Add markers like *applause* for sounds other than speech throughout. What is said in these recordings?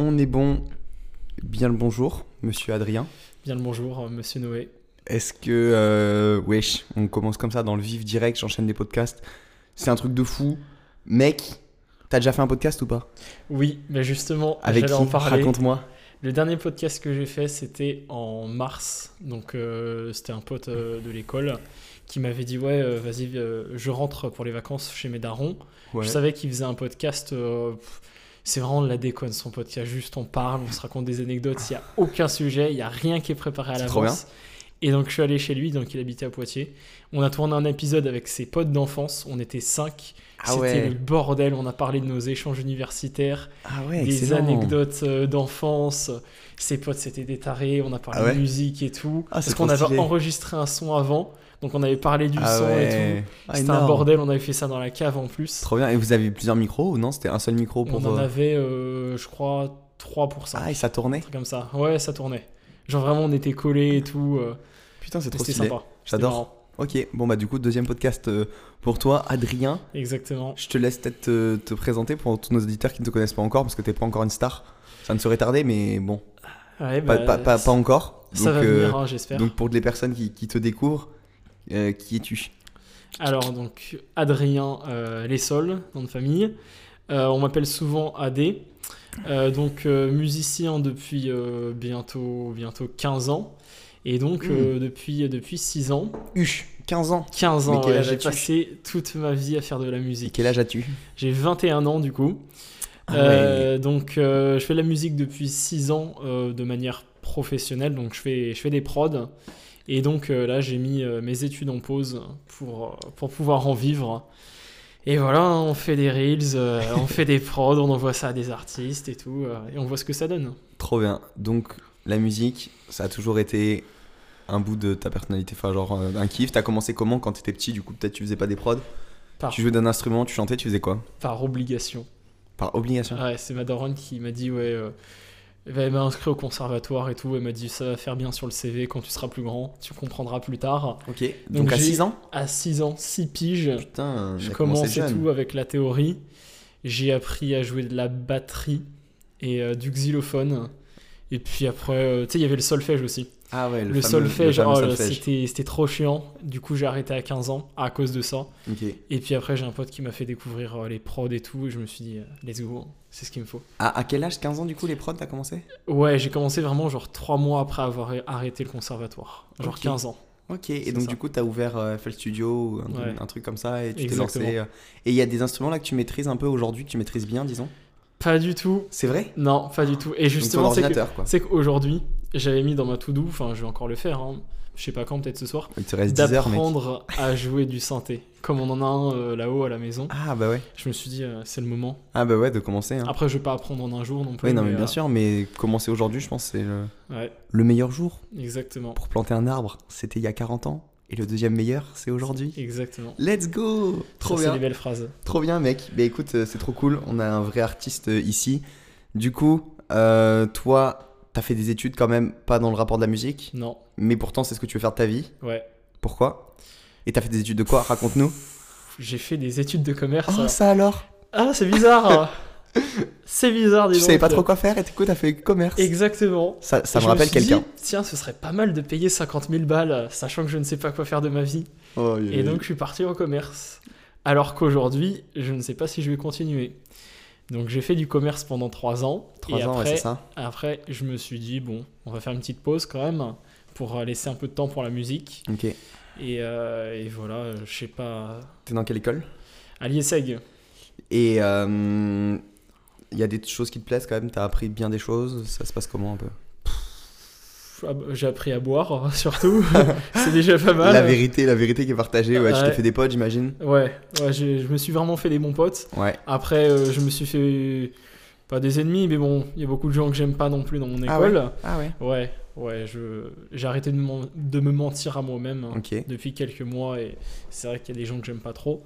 On est bon. Bien le bonjour, monsieur Adrien. Bien le bonjour, euh, monsieur Noé. Est-ce que. euh, wesh, on commence comme ça dans le vif direct, j'enchaîne des podcasts. C'est un truc de fou. Mec, t'as déjà fait un podcast ou pas? Oui, mais justement, Avec j'allais en parler. Raconte-moi. Le dernier podcast que j'ai fait, c'était en mars. Donc, euh, c'était un pote euh, de l'école qui m'avait dit Ouais, euh, vas-y, je rentre pour les vacances chez mes darons. Ouais. Je savais qu'il faisait un podcast. pff, c'est vraiment de la déconne son podcast. Juste on parle, on se raconte des anecdotes. Il n'y a aucun sujet, il n'y a rien qui est préparé à l'avance. Et donc je suis allé chez lui, donc il habitait à Poitiers. On a tourné un épisode avec ses potes d'enfance. On était cinq. Ah C'était ouais. le bordel. On a parlé de nos échanges universitaires, Ah ouais, des excellent. anecdotes euh, d'enfance. Ses potes c'était des tarés. On a parlé Ah ouais de musique et tout. Ah, parce qu'on avait enregistré un son avant. Donc on avait parlé du Ah son et tout. Ah, C'était un bordel. On avait fait ça dans la cave en plus. Trop bien. Et vous avez plusieurs micros ou non? C'était un seul micro pour. On en euh, avait, euh, je crois, 3 pour ça. Ah, et ça tournait? Comme ça. Ouais, ça tournait. Genre vraiment, on était collés et tout. euh, Putain, c'est trop C'était stylé. sympa. C'était J'adore. marrant. Ok, bon bah du coup, deuxième podcast pour toi, Adrien. Exactement. Je te laisse peut-être te, te présenter pour tous nos auditeurs qui ne te connaissent pas encore parce que t'es pas encore une star. Ça ne serait tardé, mais bon, Ouais, pas, bah, pas, pas, pas encore. Ça donc, va venir, hein, j'espère. donc pour les personnes qui, qui te découvrent, euh, qui es-tu? Alors, donc, Adrien euh, Lessol, nom de famille. Euh, on m'appelle souvent AD. Donc, musicien depuis bientôt, bientôt 15 ans. Et donc, euh, depuis, depuis 6 ans, Huche, 15 ans. 15 Mais ans, ouais, j'ai passé toute ma vie à faire de la Et musique. quel âge as-tu? J'ai 21 ans, du coup. Ah Euh, donc, euh, je fais de la musique depuis 6 ans euh, de manière professionnelle. Donc, je fais, je fais des prods. Et donc, euh, là, j'ai mis euh, mes études en pause pour, euh, pour pouvoir en vivre. Et voilà, on fait des reels, euh, on fait des prods, on envoie ça à des artistes et tout. euh, et on voit ce que ça donne. Trop bien. Donc la musique, ça a toujours été un bout de ta personnalité, enfin genre euh, un kiff. T'as commencé comment quand t'étais petit Du coup, peut-être tu faisais pas des prods? Par, Tu jouais d'un instrument, tu chantais, tu faisais quoi? Par obligation. Par obligation. Ouais, c'est ma daronne qui m'a dit, ouais, elle m'a inscrit au conservatoire et tout. Elle m'a dit, ça va faire bien sur le CV quand tu seras plus grand, tu comprendras plus tard. Ok. Donc, Donc, à j'ai- 6 ans À 6 ans, 6 piges, Putain, je commençais tout avec la théorie. J'ai appris à jouer de la batterie et euh, du xylophone. Et puis après, euh, tu sais, il y avait le solfège aussi. Ah ouais, le, Le, solfège, oh c'était trop chiant. Du coup, j'ai arrêté à 15 ans à cause de ça. Et puis après, j'ai un pote qui m'a fait découvrir euh, les prods et tout. Et je me suis dit, euh, let's go, c'est ce qu'il me faut. À, à quel âge 15 ans du coup les prods t'as commencé? Ouais, j'ai commencé vraiment genre 3 mois après avoir arrêté le conservatoire. Genre Ok. 15 ans. Ok, et donc ça. du coup t'as ouvert euh, FL Studio ou un, Ouais. un truc comme ça et tu t'es lancé. euh, Et il y a des instruments là que tu maîtrises un peu aujourd'hui, que tu maîtrises bien disons? Pas du tout. C'est vrai? Non, pas du tout. Et justement, c'est qu'aujourd'hui, j'avais mis dans ma to-do, enfin, je vais encore le faire, hein, je sais pas quand, peut-être ce soir, Il te reste 10 heures mec. d'apprendre à jouer du synthé. Comme on en a un euh, là-haut à la maison, Ah bah ouais. je me suis dit, euh, c'est le moment. Ah bah ouais, de commencer. Hein. Après, je vais pas apprendre en un jour non plus. oui, non mais bien euh, sûr, mais commencer aujourd'hui je pense c'est le, Ouais, le meilleur jour exactement. pour planter un arbre. C'était il y a 40 ans. Et le deuxième meilleur, c'est aujourd'hui. Exactement. Let's go Trop Ça, bien. C'est des belles phrases. Trop bien, mec. Bah écoute, c'est trop cool. On a un vrai artiste ici. Du coup, toi, t'as fait des études quand même, pas dans le rapport de la musique, Non, mais pourtant c'est ce que tu veux faire de ta vie. ouais. Pourquoi? Et t'as fait des études de quoi? Raconte-nous. J'ai fait des études de commerce. Oh, ça alors? Ah, c'est bizarre *laughs* C'est bizarre, dis Tu savais pas trop quoi faire et du coup, t'as fait commerce. Exactement. Ça, ça me je rappelle quelqu'un. Tiens, ce serait pas mal de payer 50 000 balles, sachant que je ne sais pas quoi faire de ma vie. Oh, Et donc, je suis parti en commerce. Alors qu'aujourd'hui, je ne sais pas si je vais continuer. Donc, j'ai fait du commerce pendant 3 ans. 3 et ans, ouais, après, c'est ça. après, je me suis dit, bon, on va faire une petite pause quand même pour euh, laisser un peu de temps pour la musique. Ok. Et, euh, et voilà, euh, je sais pas. T'es dans quelle école? À l'IESEG. Et euh, il y a des choses qui te plaisent quand même? T'as appris bien des choses? Ça se passe comment un peu? J'ai appris à boire, *laughs* surtout. *laughs* c'est déjà pas mal. La vérité, la vérité qui est partagée. Ouais, tu t'es Ouais. fait des potes, j'imagine. Ouais, ouais j'ai- je me suis vraiment fait des bons potes. Ouais. Après, euh, je me suis fait pas des ennemis, mais bon, il y a beaucoup de gens que j'aime pas non plus dans mon Ah ouais? École. Ah ouais. ouais, ouais, je j'ai arrêté de, de me mentir à moi-même hein, Ok. depuis quelques mois et c'est vrai qu'il y a des gens que j'aime pas trop.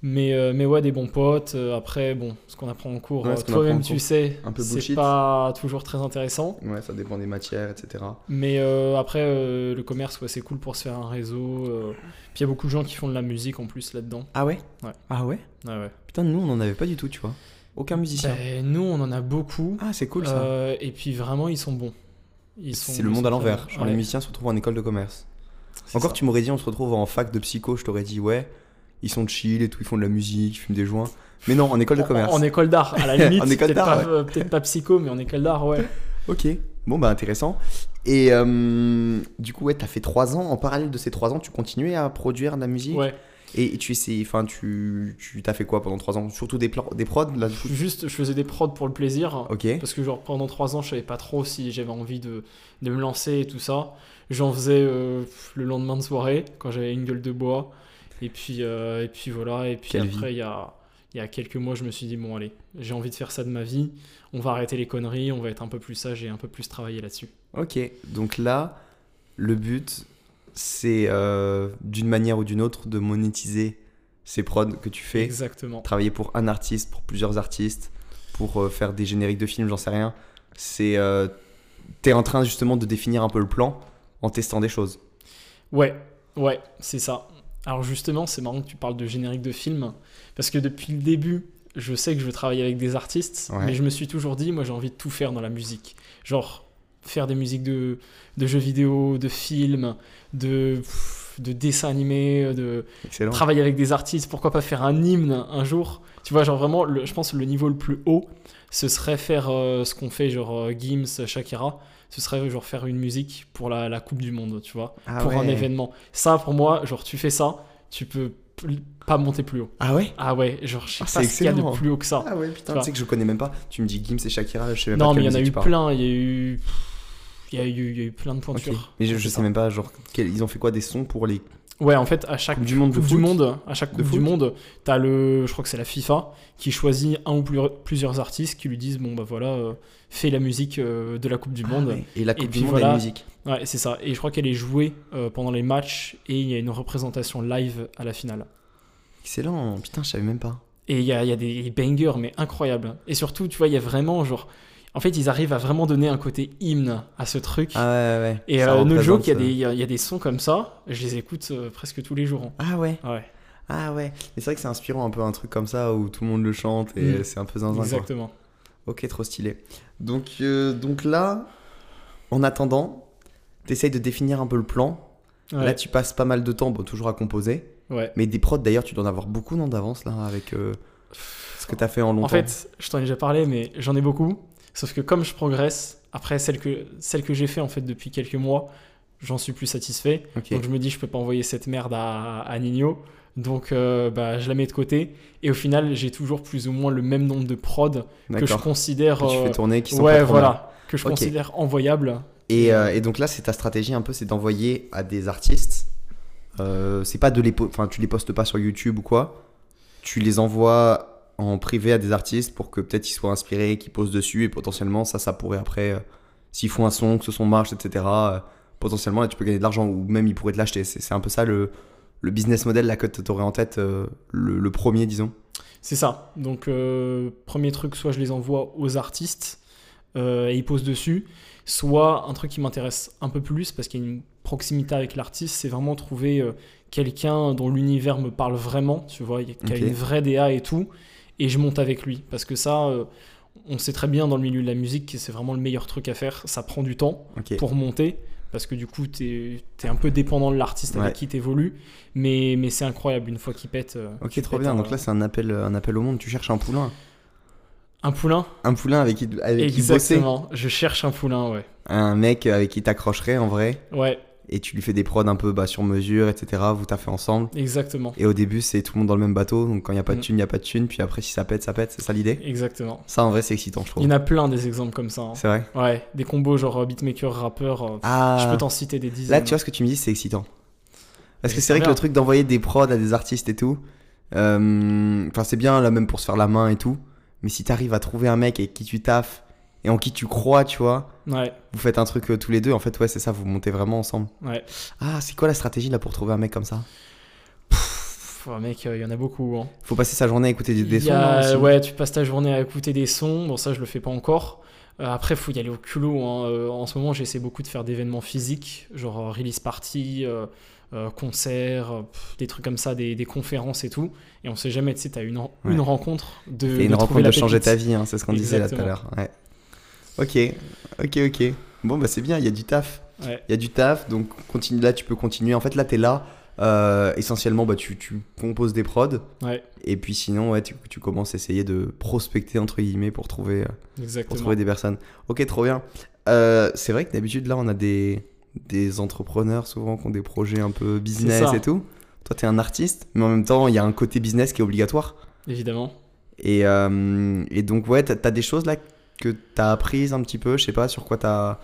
Mais, euh, mais ouais, des bons potes. euh, après, bon, ce qu'on apprend en cours, Ouais, euh, toi-même tu cours. sais, Un peu c'est pas toujours très intéressant. Ouais, ça dépend des matières, etc. Mais euh, après, euh, le commerce, ouais, c'est cool pour se faire un réseau. euh. Puis il y a beaucoup de gens qui font de la musique en plus là-dedans. Ah ouais? Ouais. Ah ouais? Ouais, ouais. Putain, nous, on en avait pas du tout, tu vois. Aucun musicien. Ben, nous, on en a beaucoup. Ah, c'est cool ça. Euh, et puis vraiment, ils sont bons. C'est le monde à l'envers. bons. Genre, Ouais, les musiciens se retrouvent en école de commerce. Encore, ça. tu m'aurais dit, on se retrouve en fac de psycho, je t'aurais dit, ouais, ils sont chill et tout, ils font de la musique, ils fument des joints. Mais non, en école de commerce. En, école d'art, à la *laughs* limite. En école peut-être d'art, pas, peut-être pas psycho, mais en école d'art, ouais. *laughs* Ok, bon bah intéressant. Et euh, du coup, ouais, t'as fait 3 ans. En parallèle de ces 3 ans, tu continuais à produire de la musique Ouais. Et, tu essayes, enfin, tu, tu t'as fait quoi pendant 3 ans? Surtout des, des prods là Juste, je faisais des prods pour le plaisir. Ok, Parce que genre pendant trois ans, je savais pas trop si j'avais envie de, de me lancer et tout ça. J'en faisais euh, le lendemain de soirée quand j'avais une gueule de bois. Et puis, euh, et puis voilà. Et puis Quelle après, il y a, il y a quelques mois, je me suis dit bon allez, j'ai envie de faire ça de ma vie. On va arrêter les conneries, on va être un peu plus sage et un peu plus travailler là-dessus. ok. Donc là, le but, c'est euh, d'une manière ou d'une autre de monétiser ces prods que tu fais. Exactement. Travailler pour un artiste, pour plusieurs artistes, pour euh, faire des génériques de films, j'en sais rien. C'est, euh, t'es en train justement de définir un peu le plan en testant des choses. Ouais, ouais, c'est ça. Alors justement, c'est marrant que tu parles de générique de film, parce que depuis le début, je sais que je veux travailler avec des artistes, Ouais. mais je me suis toujours dit, moi j'ai envie de tout faire dans la musique. Genre faire des musiques de, de jeux vidéo, de films, de, de dessins animés, de Excellent. travailler avec des artistes, pourquoi pas faire un hymne un jour? Tu vois, genre vraiment, le- je pense que le niveau le plus haut, ce serait faire euh, ce qu'on fait, genre euh, Gims, Shakira, ce serait genre faire une musique pour la, la Coupe du Monde, tu vois Ah pour un événement. Ça, pour moi, genre, tu fais ça, tu peux pas monter plus haut. Ah ouais? Ah ouais, genre, je sais Ah, pas ce qu'il y a de excellent. plus haut que ça. Ah ouais, putain, tu sais que je connais même pas. Tu me dis Gims et Shakira, je sais même non, pas de mais il y en a eu plein, il y a eu. Il y a eu, il y a eu plein de pointures. Mais je, sais ça. même pas, genre, quel- ils ont fait quoi des sons pour les Ouais, en fait, à chaque Coupe du Monde de Coupe du foot Monde, à chaque Coupe du Monde, t'as le, je crois que c'est la FIFA qui choisit un ou plus- plusieurs artistes qui lui disent bon bah voilà, euh, fais la musique euh, de la Coupe du Ah Monde. ouais. Et la Coupe Et du puis Monde a voilà. une musique. Ouais, c'est ça. Et je crois qu'elle est jouée euh, pendant les matchs et il y a une représentation live à la finale. Excellent, putain, je savais même pas. Et il y a, il y a des bangers, mais incroyables. Et surtout, tu vois, il y a vraiment, genre. En fait, ils arrivent à vraiment donner un côté hymne à ce truc. Ah ouais, ouais. et euh, no joke, il y, a euh, y a- des sons comme ça. Je les écoute euh, presque tous les jours. hein. Ah ouais, Ouais, ah ouais. Mais c'est vrai que c'est inspirant un peu un truc comme ça où tout le monde le chante et Mm. c'est un peu zinzin. quoi. exactement. Ok, trop stylé. Donc, euh, donc là, en attendant, t'essayes de définir un peu le plan. Ouais, Là, tu passes pas mal de temps, bon, toujours à composer. ouais. Mais des prods, d'ailleurs, tu dois en avoir beaucoup, non, d'avance, là, avec euh, ce que t'as fait en longtemps. En fait, je t'en ai déjà parlé, mais j'en ai beaucoup. Sauf que comme je progresse, après celle que, celle que j'ai fait en fait depuis quelques mois, j'en suis plus satisfait. Donc je me dis, je peux pas envoyer cette merde à, à Nino. Donc euh, bah, je la mets de côté. Et au final, j'ai toujours plus ou moins le même nombre de prods que je considère. Que tu euh, fais tourner, qui sont ouais, pas trop mal. voilà. Que je considère envoyables. Et, euh, et donc là, c'est ta stratégie un peu, c'est d'envoyer à des artistes. Euh, c'est pas de les, enfin, tu les postes pas sur YouTube ou quoi. Tu les envoies en privé à des artistes pour que peut-être ils soient inspirés, qu'ils posent dessus et potentiellement ça, ça pourrait après, euh, s'ils font un son, que ce son marche, etc. euh, potentiellement là, tu peux gagner de l'argent ou même ils pourraient te l'acheter. C'est un peu ça le, le business model là que tu aurais en tête, euh, le, le premier disons. C'est ça. Donc, euh, premier truc, soit je les envoie aux artistes et ils posent dessus, soit un truc qui m'intéresse un peu plus parce qu'il y a une proximité avec l'artiste, c'est vraiment trouver quelqu'un dont l'univers me parle vraiment, tu vois, qui a Ok. une vraie DA et tout, et je monte avec lui. Parce que ça, euh, on sait très bien dans le milieu de la musique que c'est vraiment le meilleur truc à faire. Ça prend du temps pour monter. Parce que du coup, tu es, un peu dépendant de l'artiste avec Ouais. qui tu évolues. Mais, mais c'est incroyable, une fois qu'il pète. euh, Ok, trop pète bien. un- Donc là, c'est un appel, un appel au monde. Tu cherches un poulain. un poulain Un poulain avec qui, avec qui bosser. Exactement. Je cherche un poulain, ouais. Un mec avec qui t'accrocherais en vrai. Ouais, et tu lui fais des prods un peu bah, sur mesure, etc. Vous taffez ensemble. exactement. Et au début, c'est tout le monde dans le même bateau. Donc quand il n'y a pas de Mm. thune, il n'y a pas de thune. Puis après, si ça pète, ça pète. C'est ça l'idée Exactement. Ça, en vrai, c'est excitant, je Il trouve. y en a plein des exemples comme ça. hein. C'est vrai? Ouais, des combos genre euh, beatmaker, rappeur. euh, Ah, Je peux t'en citer des dizaines. là, tu vois ce que tu me dis, c'est excitant. Parce que c'est vrai que le truc d'envoyer des prods à des artistes et tout, euh, enfin, c'est bien là même pour se faire la main et tout. Mais si t'arrives à trouver un mec avec qui tu taffes et en qui tu crois, tu vois, Ouais, vous faites un truc euh, tous les deux. En fait, ouais, c'est ça, vous montez vraiment ensemble. ouais. Ah, c'est quoi la stratégie là pour trouver un mec comme ça? Pff, mec, euh, il y en a beaucoup. Hein. Faut passer sa journée à écouter des, des sons, a- non, aussi ouais, tu passes ta journée à écouter des sons. Bon, ça, je le fais pas encore. Euh, après, faut y aller au culot. hein. Euh, en ce moment, j'essaie beaucoup de faire d'événements physiques, genre release party, euh, concerts, euh, pff, des trucs comme ça, des, des conférences et tout. Et on sait jamais, tu sais, t'as une, Ouais. une rencontre de. Et de une trouver rencontre de changer ta vie, hein, c'est ce qu'on disait là tout à l'heure. Ouais. Ok, ok, ok. Bon, bah c'est bien, il y a du taf. Ouais. Il y a du taf, donc continue là, tu peux continuer. En fait, là, tu es là. euh, essentiellement, bah, tu, tu composes des prods. Ouais, Et puis sinon, ouais, tu, tu commences à essayer de prospecter, entre guillemets, pour trouver, euh, pour exactement. trouver des personnes. Ok, trop bien. Euh, c'est vrai que d'habitude, là, on a des, des entrepreneurs souvent qui ont des projets un peu business et tout. Toi, tu es un artiste, mais en même temps, il y a un côté business qui est obligatoire. Évidemment. Et, euh, et donc, ouais, t'as as des choses là que t'as apprises un petit peu, je sais pas, sur quoi t'as.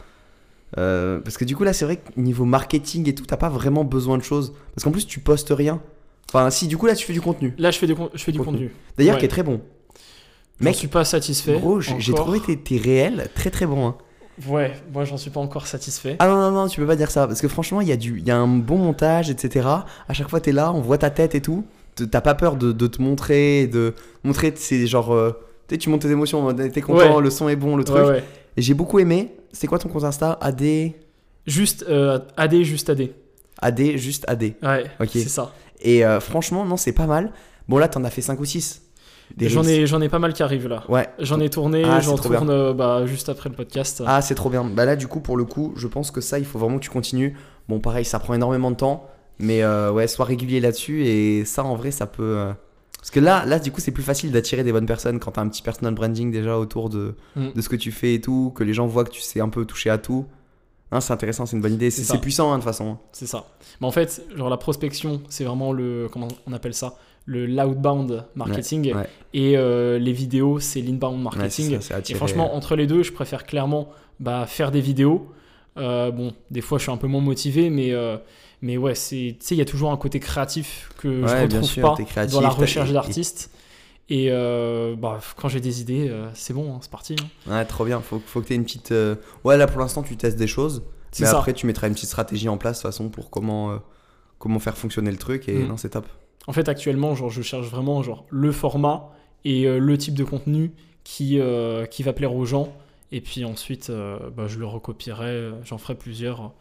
Euh, parce que du coup, là, c'est vrai que niveau marketing et tout, t'as pas vraiment besoin de choses. Parce qu'en plus, tu postes rien. Enfin, si, du coup, là, tu fais du contenu. Là, je fais du, con- je fais du Contenu. contenu. D'ailleurs, Ouais. qui est très bon. Je suis pas satisfait. Gros, j'ai trouvé tes, tes réels très très bons. hein. Ouais, moi, j'en suis pas encore satisfait. Ah non, non, non, tu peux pas dire ça. Parce que franchement, il y, a du- il y a un bon montage, etc. À chaque fois, t'es là, on voit ta tête et tout. T'as pas peur de, de te montrer, de montrer, c'est genre. euh, tu sais, tu montes tes émotions, en mode, t'es content, Ouais. le son est bon, le truc. Ouais, ouais. Et j'ai beaucoup aimé. C'est quoi ton compte Insta? AD Juste euh, AD, juste AD. AD, juste AD. Ouais, Ok. c'est ça. Et euh, franchement, non, c'est pas mal. Bon, là, t'en as fait 5 ou 6. J'en ai, j'en ai pas mal qui arrivent là. Ouais. J'en ai tourné, Ah, j'en tourne euh, bah, juste après le podcast. Ah, c'est trop bien. Bah là, du coup, pour le coup, je pense que ça, il faut vraiment que tu continues. Bon, pareil, ça prend énormément de temps. Mais euh, ouais, sois régulier là-dessus. Et ça, en vrai, ça peut. Parce que là, là, du coup, c'est plus facile d'attirer des bonnes personnes quand t'as un petit personal branding déjà autour de, Mm. de ce que tu fais et tout. Que les gens voient que tu sais un peu toucher à tout. Hein, c'est intéressant, c'est une bonne idée. C'est puissant, hein, de toute façon. C'est ça. Mais en fait, genre la prospection, c'est vraiment le. Comment on appelle ça? Le l'outbound marketing. ouais. Et euh, les vidéos, c'est l'inbound Ouais, marketing. ça, et franchement, entre les deux, je préfère clairement bah, faire des vidéos. Euh, bon, des fois, je suis un peu moins motivé, mais. euh, mais ouais, c'est, tu sais, il y a toujours un côté créatif que je bien retrouve sûr, pas créatif, dans la recherche d'artistes. Et euh, bah, quand j'ai des idées, euh, c'est bon, hein, c'est parti. hein. Ouais, trop bien. Faut, faut que tu aies une petite. euh, Ouais, là pour l'instant, tu testes des choses. Mais ça. après, tu mettras une petite stratégie en place, de toute façon, pour comment, comment faire fonctionner le truc. Et Mm. non, c'est top. En fait, actuellement, genre, je cherche vraiment genre, le format et le type de contenu qui, qui va plaire aux gens. Et puis ensuite, bah, je le recopierai, j'en ferai plusieurs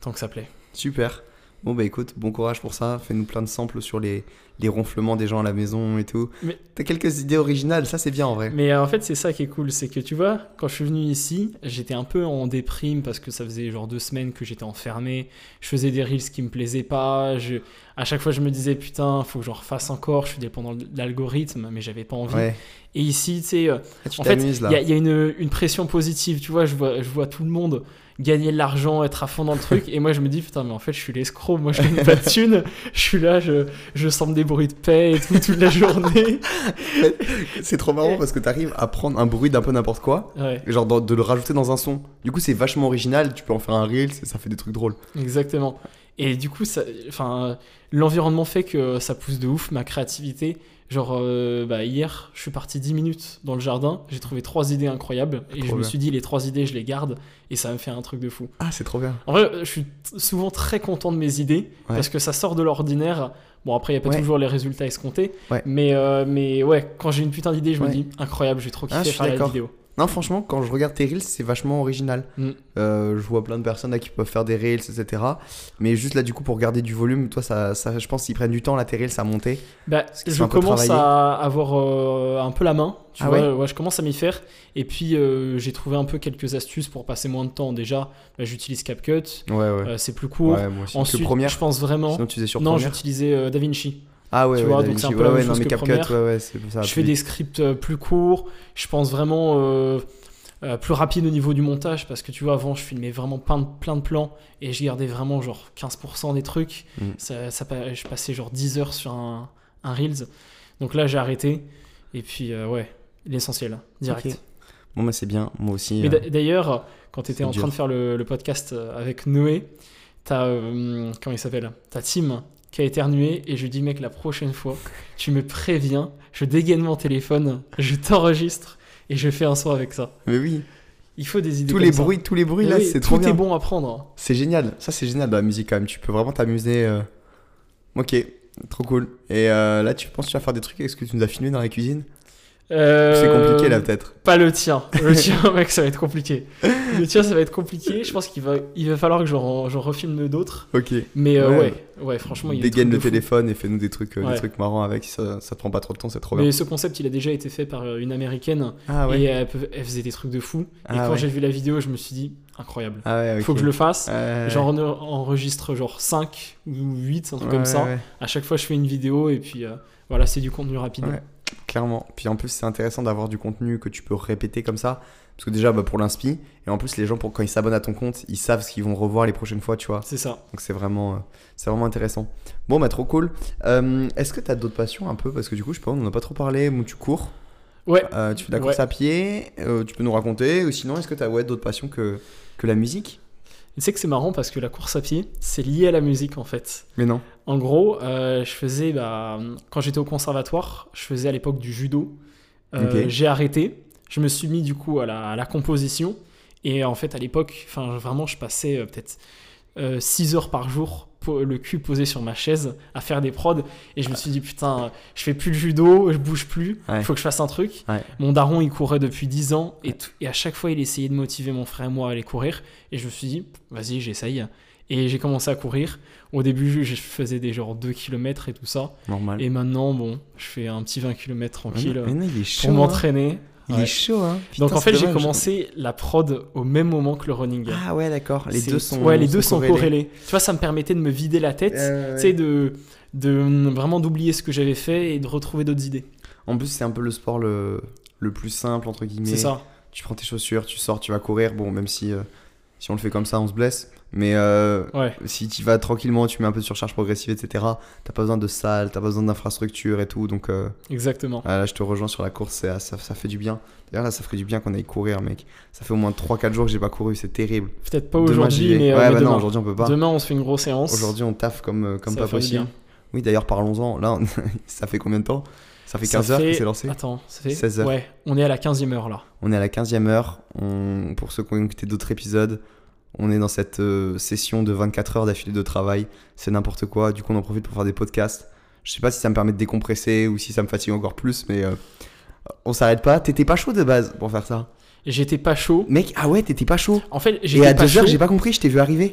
tant que ça plaît. Super. Bon, bah écoute, bon courage pour ça. Fais-nous plein de samples sur les, les ronflements des gens à la maison et tout. Mais- T'as quelques idées originales, ça c'est bien en vrai. Mais euh, en fait, c'est ça qui est cool, c'est que tu vois, quand je suis venu ici, j'étais un peu en déprime parce que ça faisait genre deux semaines que j'étais enfermé. Je faisais des reels qui me plaisaient pas. Je... À chaque fois, je me disais putain, faut que j'en refasse encore. Je suis dépendant de l'algorithme, mais j'avais pas envie. Ouais. Et ici, tu sais, euh, Ah, En fait, il y a, y a une, une pression positive, tu vois, je vois, je vois tout le monde gagner de l'argent, être à fond dans le truc, et moi je me dis, putain, mais en fait, je suis l'escroc, moi je gagne pas de thunes, je suis là, je, je sens des bruits de paix et tout, toute la journée. *laughs* C'est trop marrant parce que t'arrives à prendre un bruit d'un peu n'importe quoi. Ouais, Genre de le rajouter dans un son. Du coup, c'est vachement original. Tu peux en faire un reel, ça fait des trucs drôles. exactement. Et du coup, ça, enfin, l'environnement fait que ça pousse de ouf ma créativité. Genre, euh, bah, hier, je suis parti 10 minutes dans le jardin, j'ai trouvé trois idées incroyables, et Trop je me suis dit, les trois idées, je les garde, et ça me fait un truc de fou. Ah, c'est trop bien. En vrai, je suis souvent très content de mes idées Ouais. parce que ça sort de l'ordinaire. Bon, après, il n'y a pas Ouais. toujours les résultats escomptés. Ouais. Mais, euh, mais ouais, quand j'ai une putain d'idée, je me dis incroyable, j'ai trop Ah, kiffé suis faire la vidéo. Non, franchement, quand je regarde tes reels, c'est vachement original. Mm. Euh, je vois plein de personnes là qui peuvent faire des reels, etc. Mais juste là, du coup, pour garder du volume, toi, ça, ça, je pense qu'ils prennent du temps, là, tes reels, à monter. Bah, je commence à avoir euh, un peu la main. Tu Ah vois, ouais, je commence à m'y faire. Et puis, euh, j'ai trouvé un peu quelques astuces pour passer moins de temps. Déjà, bah, j'utilise CapCut. Ouais, ouais. c'est plus court. ouais, moi aussi. Ensuite, je pense vraiment. Sinon, tu sur Non, j'utilisais DaVinci. Ah ouais, tu ouais, vois, donc c'est un peu la ouais, même non, mais que CapCut, ça. je fais des scripts euh, plus courts. Je pense vraiment euh, euh, plus rapide au niveau du montage parce que tu vois, avant, je filmais vraiment plein de, plein de plans et je gardais vraiment genre 15% des trucs. Mm. Ça, je passais genre 10 heures sur un, un Reels. Donc là, j'ai arrêté. Et puis, euh, ouais, l'essentiel, direct. Ok. Bon, bah, c'est bien. Moi aussi. Mais euh, d'a- d'ailleurs, quand tu étais en dur. train de faire le, le podcast euh, avec Noé, t'as. euh, comment il s'appelle T'as Tim qui a éternué et je lui dis, mec, la prochaine fois, tu me préviens, je dégaine mon téléphone, je t'enregistre et je fais un son avec ça. Mais oui, Il faut des idées tous comme les ça. bruits, tous les bruits Mais là, oui, c'est tout trop bien. est bon à prendre. C'est génial. Ça, c'est génial dans la musique quand même. Tu peux vraiment t'amuser. euh. Ok, trop cool. Et euh, là, tu penses que tu vas faire des trucs avec ce que tu nous as filmé dans la cuisine? Euh, C'est compliqué là peut-être. Pas le tien. Le tien, *laughs* mec, ça va être compliqué. Le tien, ça va être compliqué. Je pense qu'il va, il va falloir que j'en refilme d'autres. Ok. Mais euh, Ouais. ouais. ouais, franchement, il Dégaine le fou. téléphone et fais-nous des trucs, euh, Ouais. des trucs marrants avec. Ça, ça te prend pas trop de temps, c'est trop bien. Mais ce concept, il a déjà été fait par euh, une américaine Ah ouais. et elle, faisait des trucs de fou. et Ah quand j'ai vu la vidéo, je me suis dit, incroyable. Ah. Faut que je le fasse. J'en en- enregistre genre 5 ou 8, un truc comme ça. À chaque fois, je fais une vidéo et puis euh, voilà, c'est du contenu rapide. Clairement. Puis en plus, c'est intéressant d'avoir du contenu que tu peux répéter comme ça. Parce que déjà, bah, pour l'inspi. Et en plus, les gens, pour, quand ils s'abonnent à ton compte, ils savent ce qu'ils vont revoir les prochaines fois, tu vois. C'est ça. Donc c'est vraiment, euh, c'est vraiment intéressant. Bon, bah trop cool. Euh, Est-ce que tu as d'autres passions un peu? Parce que du coup, je sais pas, on en a pas trop parlé. Bon, tu cours, Ouais. euh, tu fais de la course Ouais. à pied. euh, tu peux nous raconter. Ou sinon, est-ce que tu as ouais, d'autres passions que, que la musique? Tu sais que c'est marrant parce que la course à pied, c'est lié à la musique en fait. Mais non. En gros, euh, je faisais, bah, quand j'étais au conservatoire, je faisais à l'époque du judo. Euh. J'ai arrêté. Je me suis mis du coup à la, à la composition. Et en fait, à l'époque, vraiment, je passais euh, peut-être 6 heures par jour, le cul posé sur ma chaise, à faire des prods. Et je me suis dit, putain, je fais plus de judo, je bouge plus, il Ouais. faut que je fasse un truc. Ouais. Mon daron, il courait depuis 10 ans. Et, tout- et à chaque fois, il essayait de motiver mon frère et moi à aller courir. Et je me suis dit, vas-y, j'essaye. Et j'ai commencé à courir. Au début, je faisais des genre 2 km et tout ça. Normal. Et maintenant, bon, je fais un petit 20 km tranquille Mais non, il est chaud. pour hein. m'entraîner. Il Ouais. est chaud, hein. Donc en fait, j'ai commencé la prod au même moment que le running. Ah ouais, d'accord. Les deux sont. Ouais, les deux sont corrélés. corrélés. Tu vois, ça me permettait de me vider la tête, tu sais, de, de vraiment d'oublier ce que j'avais fait et de retrouver d'autres idées. En plus, c'est un peu le sport le, le plus simple, entre guillemets. C'est ça. Tu prends tes chaussures, tu sors, tu vas courir. Bon, même si, euh, si on le fait comme ça, on se blesse. Mais euh, Ouais. si tu vas tranquillement, tu mets un peu de surcharge progressive, etc. T'as pas besoin de salle, t'as pas besoin d'infrastructure et tout. Donc euh, Exactement. ah, là, je te rejoins sur la course, c'est- ça, ça fait du bien. D'ailleurs, là, ça ferait du bien qu'on aille courir, mec. Ça fait au moins 3-4 jours que j'ai pas couru, c'est terrible. Peut-être pas aujourd'hui, mais, euh, ouais, mais bah demain. non, aujourd'hui, on peut pas. Demain, on se fait une grosse séance. Aujourd'hui, on taffe comme, comme Ça pas possible. Oui, d'ailleurs, parlons-en. Là, on- *laughs* ça fait combien de temps? Ça fait Ça 15 heures que fait- c'est lancé? Attends, ça fait 16 heures. Ouais, on est à la 15e heure là. On est à la 15e heure. On- Pour ceux qui ont écouté d'autres épisodes, on est dans cette euh, session de 24 heures d'affilée de travail. C'est n'importe quoi. Du coup, on en profite pour faire des podcasts. Je sais pas si ça me permet de décompresser ou si ça me fatigue encore plus, mais euh, on s'arrête pas. T'étais pas chaud de base pour faire ça? Et J'étais pas chaud. Mec, ah ouais, t'étais pas chaud. En fait, Et j'étais à pas 2 heures, chaud. j'ai pas compris, je t'ai vu arriver.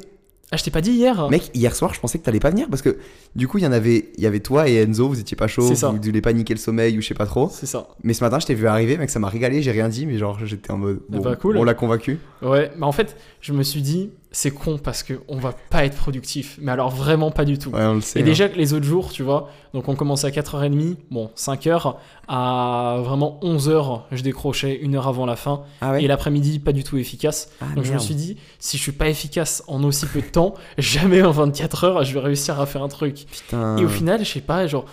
Ah, je t'ai pas dit hier Mec, hier soir, je pensais que t'allais pas venir parce que du coup, il y en avait, il y avait toi et Enzo, vous étiez pas chaud, ça. vous voulez pas niquer le sommeil ou je sais pas trop. C'est ça. Mais ce matin, je t'ai vu arriver, mec, ça m'a régalé, j'ai rien dit, mais genre, j'étais en mode. Bon, bah, cool. On l'a convaincu. Ouais, mais en fait, je me suis dit, c'est con parce que on va pas être productif. Mais alors vraiment pas du tout. Ouais, on le sait. Et hein. déjà que les autres jours, tu vois, donc on commence à 4h30, bon, 5h, à vraiment 11h, je décrochais une heure avant la fin. Ah ouais Et l'après-midi, pas du tout efficace. Ah, donc je me suis dit, si je suis pas efficace en aussi peu de temps, *laughs* jamais en 24 heures, je vais réussir à faire un truc. Putain. Et au final, je sais pas, genre.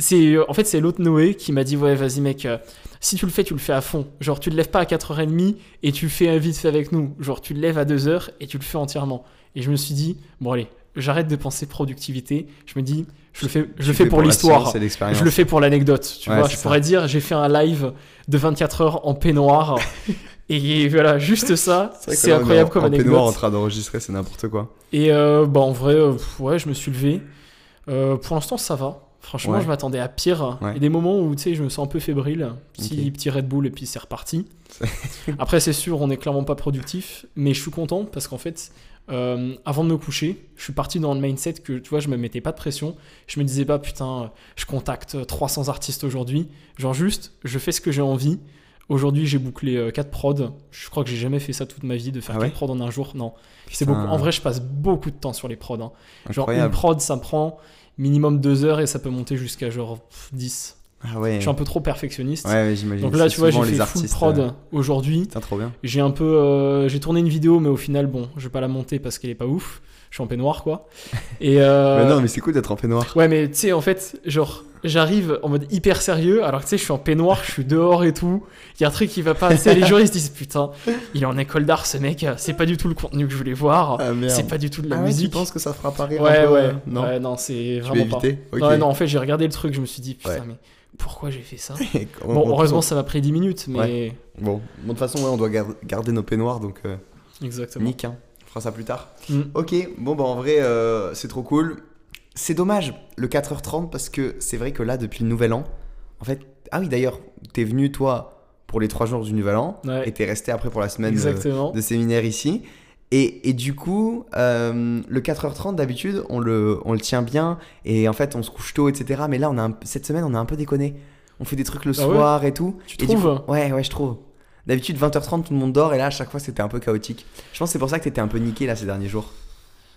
C'est, euh, en fait, c'est l'autre Noé qui m'a dit Ouais, vas-y, mec, euh, si tu le fais, tu le fais à fond. Genre, tu le lèves pas à 4h30 et tu le fais vite fait avec nous. Genre, tu le lèves à 2h et tu le fais entièrement. Et je me suis dit Bon, allez, j'arrête de penser productivité. Je me dis Je le fais, je le fais pour l'histoire. Je le fais pour l'anecdote. Tu Ouais, vois, je ça. pourrais dire J'ai fait un live de 24 heures en peignoir. *laughs* et voilà, juste ça, c'est incroyable en- comme en anecdote. peignoir en train d'enregistrer, c'est n'importe quoi. Et euh, bah en vrai, euh, ouais, je me suis levé. Euh, pour l'instant, ça va. Franchement, Ouais. je m'attendais à pire. Ouais. Il y a des moments où tu sais, je me sens un peu fébrile. Petit, petit Red Bull et puis c'est reparti. *laughs* Après, c'est sûr, on est clairement pas productif, mais je suis content parce qu'en fait, euh, avant de me coucher, je suis parti dans le mindset que tu vois, je me mettais pas de pression. Je me disais pas, putain, je contacte 300 artistes aujourd'hui. Genre, juste, je fais ce que j'ai envie. Aujourd'hui, j'ai bouclé 4 prods. Je crois que j'ai jamais fait ça toute ma vie de faire Ah 4 ouais prods en un jour. Non. C'est beaucoup. En vrai, je passe beaucoup de temps sur les prods. hein. Genre, une prod, ça me prend minimum 2 heures et ça peut monter jusqu'à genre pff, 10. Ah ouais. Je suis un peu trop perfectionniste. Ouais, ouais, j'imagine. Donc là, tu vois, j'ai fait full artistes, prod euh, aujourd'hui. Putain, trop bien. J'ai un peu, euh, j'ai tourné une vidéo, mais au final, bon, je vais pas la monter parce qu'elle est pas ouf. Je suis en peignoir, quoi. Et euh, *laughs* Mais non, mais c'est cool d'être en peignoir. ouais, mais tu sais, en fait, genre, j'arrive en mode hyper sérieux, alors que tu sais, je suis en peignoir, je suis dehors et tout. Il y a un truc qui va pas. Tu sais, les se disent putain, il est en école d'art, ce mec. C'est pas du tout le contenu que je voulais voir. Ah c'est pas du tout de la Ah ouais, tu musique. penses que ça fera pas rire ouais, un peu, ouais, euh, Non. ouais, non, c'est vraiment pas. Ouais, non, en fait, j'ai regardé le truc, je me suis dit putain, Ouais. mais pourquoi j'ai fait ça *laughs* On- Bon, on- heureusement, ça m'a pris 10 minutes, mais Bon, Bon, de toute façon, ouais, on doit gar- garder nos peignoirs, donc euh, exactement. nique, hein. Fera ça plus tard. Mm. Ok, bon, bah en vrai, euh, c'est trop cool. C'est dommage, le 4h30, parce que c'est vrai que là, depuis le nouvel an, en fait, Ah oui, d'ailleurs, t'es venu, toi, pour les trois jours du Nouvel An, Ouais. et t'es resté après pour la semaine euh, de séminaire ici. Et, et du coup, euh, le 4h30 d'habitude, on le, on le tient bien, et en fait, on se couche tôt, etc. Mais là, on a un- cette semaine, on a un peu déconné. On fait des trucs le Ah ouais soir et tout. Tu Et du trouves coup- Ouais, ouais, je trouve. D'habitude, 20h30, tout le monde dort, et là, à chaque fois, c'était un peu chaotique. Je pense que c'est pour ça que t'étais un peu niqué là ces derniers jours.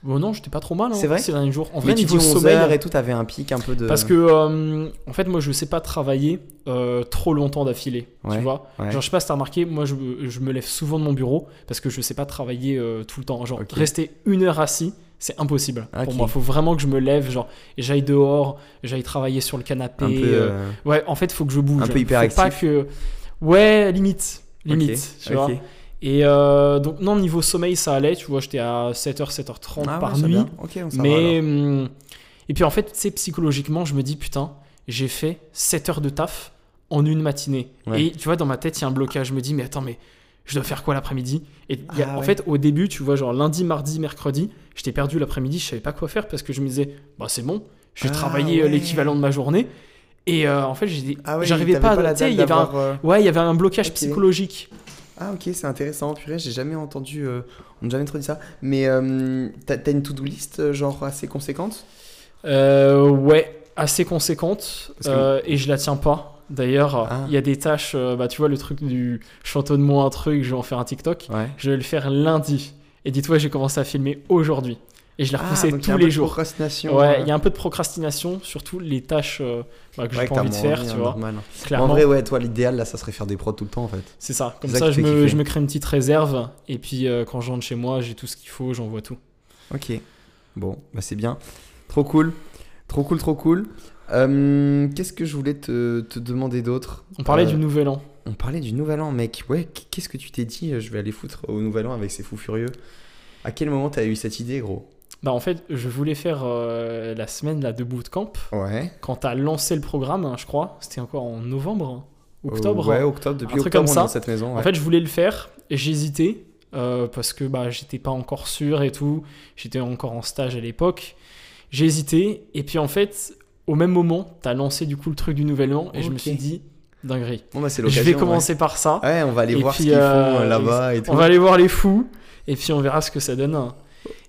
Bon, non, j'étais pas trop mal. hein, C'est vrai ces derniers jours. En vrai, tu niveau sommeil. 11h et tout, t'avais un pic un peu de. Parce que, euh, en fait, moi, je sais pas travailler euh, trop longtemps d'affilée. Ouais, Tu vois ouais. Genre, je sais pas si t'as remarqué, moi, je, me- je me lève souvent de mon bureau parce que je sais pas travailler euh, tout le temps. Genre, rester une heure assis, c'est impossible. Ok. Pour moi, faut vraiment que je me lève, genre, et j'aille dehors, j'aille travailler sur le canapé. un peu. Ouais, en fait, faut que je bouge. Un peu Faut hyperactif. pas que. Ouais, limite. Limite, ok, tu vois. Et euh, donc, non, niveau sommeil, ça allait, tu vois, j'étais à 7h, 7h30 Ah ouais, par ça nuit. va. Mais. hum, et puis en fait, tu sais, psychologiquement, je me dis, putain, j'ai fait 7 heures de taf en une matinée. Ouais. Et tu vois, dans ma tête, il y a un blocage. Je me dis, mais attends, mais je dois faire quoi l'après-midi? Et il y a- Ah en ouais. fait, au début, tu vois, genre lundi, mardi, mercredi, j'étais perdu l'après-midi, je savais pas quoi faire parce que je me disais, bah c'est bon, j'ai Ah travaillé euh, ouais. l'équivalent de ma journée. Et euh, en fait, j'ai dit, Ah ouais, j'arrivais pas, la tu il y avait un, euh, ouais, il y avait un blocage psychologique. Ah ok, c'est intéressant. Purée, j'ai jamais entendu. euh, On n'a jamais trop dit ça. Mais euh, t'as une to-do list genre assez conséquente? Euh, ouais, assez conséquente que- et je la tiens pas. D'ailleurs, Ah. il y a des tâches, bah, tu vois, le truc du chantonne-moi un truc, je vais en faire un TikTok. Ouais. Je vais le faire lundi. Et dis-toi, j'ai commencé à filmer aujourd'hui. Et je repoussé Ah, donc il y a tous un peu les de jours. Procrastination. Ouais, euh, il y a un peu de procrastination, surtout les tâches euh, bah, que j'ai pas envie de faire, tu hein, vois. normal. Clairement, En vrai, ouais, toi, l'idéal là, ça serait faire des prods tout le temps en fait. c'est ça. Comme ça je me, je me crée une petite réserve. Et puis, euh, quand je rentre chez moi, j'ai tout ce qu'il faut, j'envoie tout. Ok. Bon, bah c'est bien. Trop cool. Trop cool, trop cool. Euh, Qu'est-ce que je voulais te, te demander d'autre? On parlait Euh, du nouvel an. On parlait du Nouvel An, mec. Ouais, qu'est-ce que tu t'es dit? Je vais aller foutre au Nouvel An avec ces fous furieux. À quel moment t'as eu cette idée, gros? Bah, en fait, je voulais faire euh, la semaine là, de bootcamp. Ouais. quand t'as lancé le programme, hein, je crois, c'était encore en novembre, hein, octobre. Euh, ouais, octobre. Depuis Un truc octobre, comme ça. cette maison. En fait, je voulais le faire et j'hésitais euh, parce que bah, j'étais pas encore sûr et tout. J'étais encore en stage à l'époque. J'ai hésité et puis en fait, au même moment, t'as lancé du coup le truc du nouvel an et je me suis dit, dinguerie. Bon, bah c'est Je vais ouais. commencer par ça. Ouais, on va aller Et voir puis, ce qu'ils font euh, là-bas et tout. On va aller voir les fous et puis on verra ce que ça donne.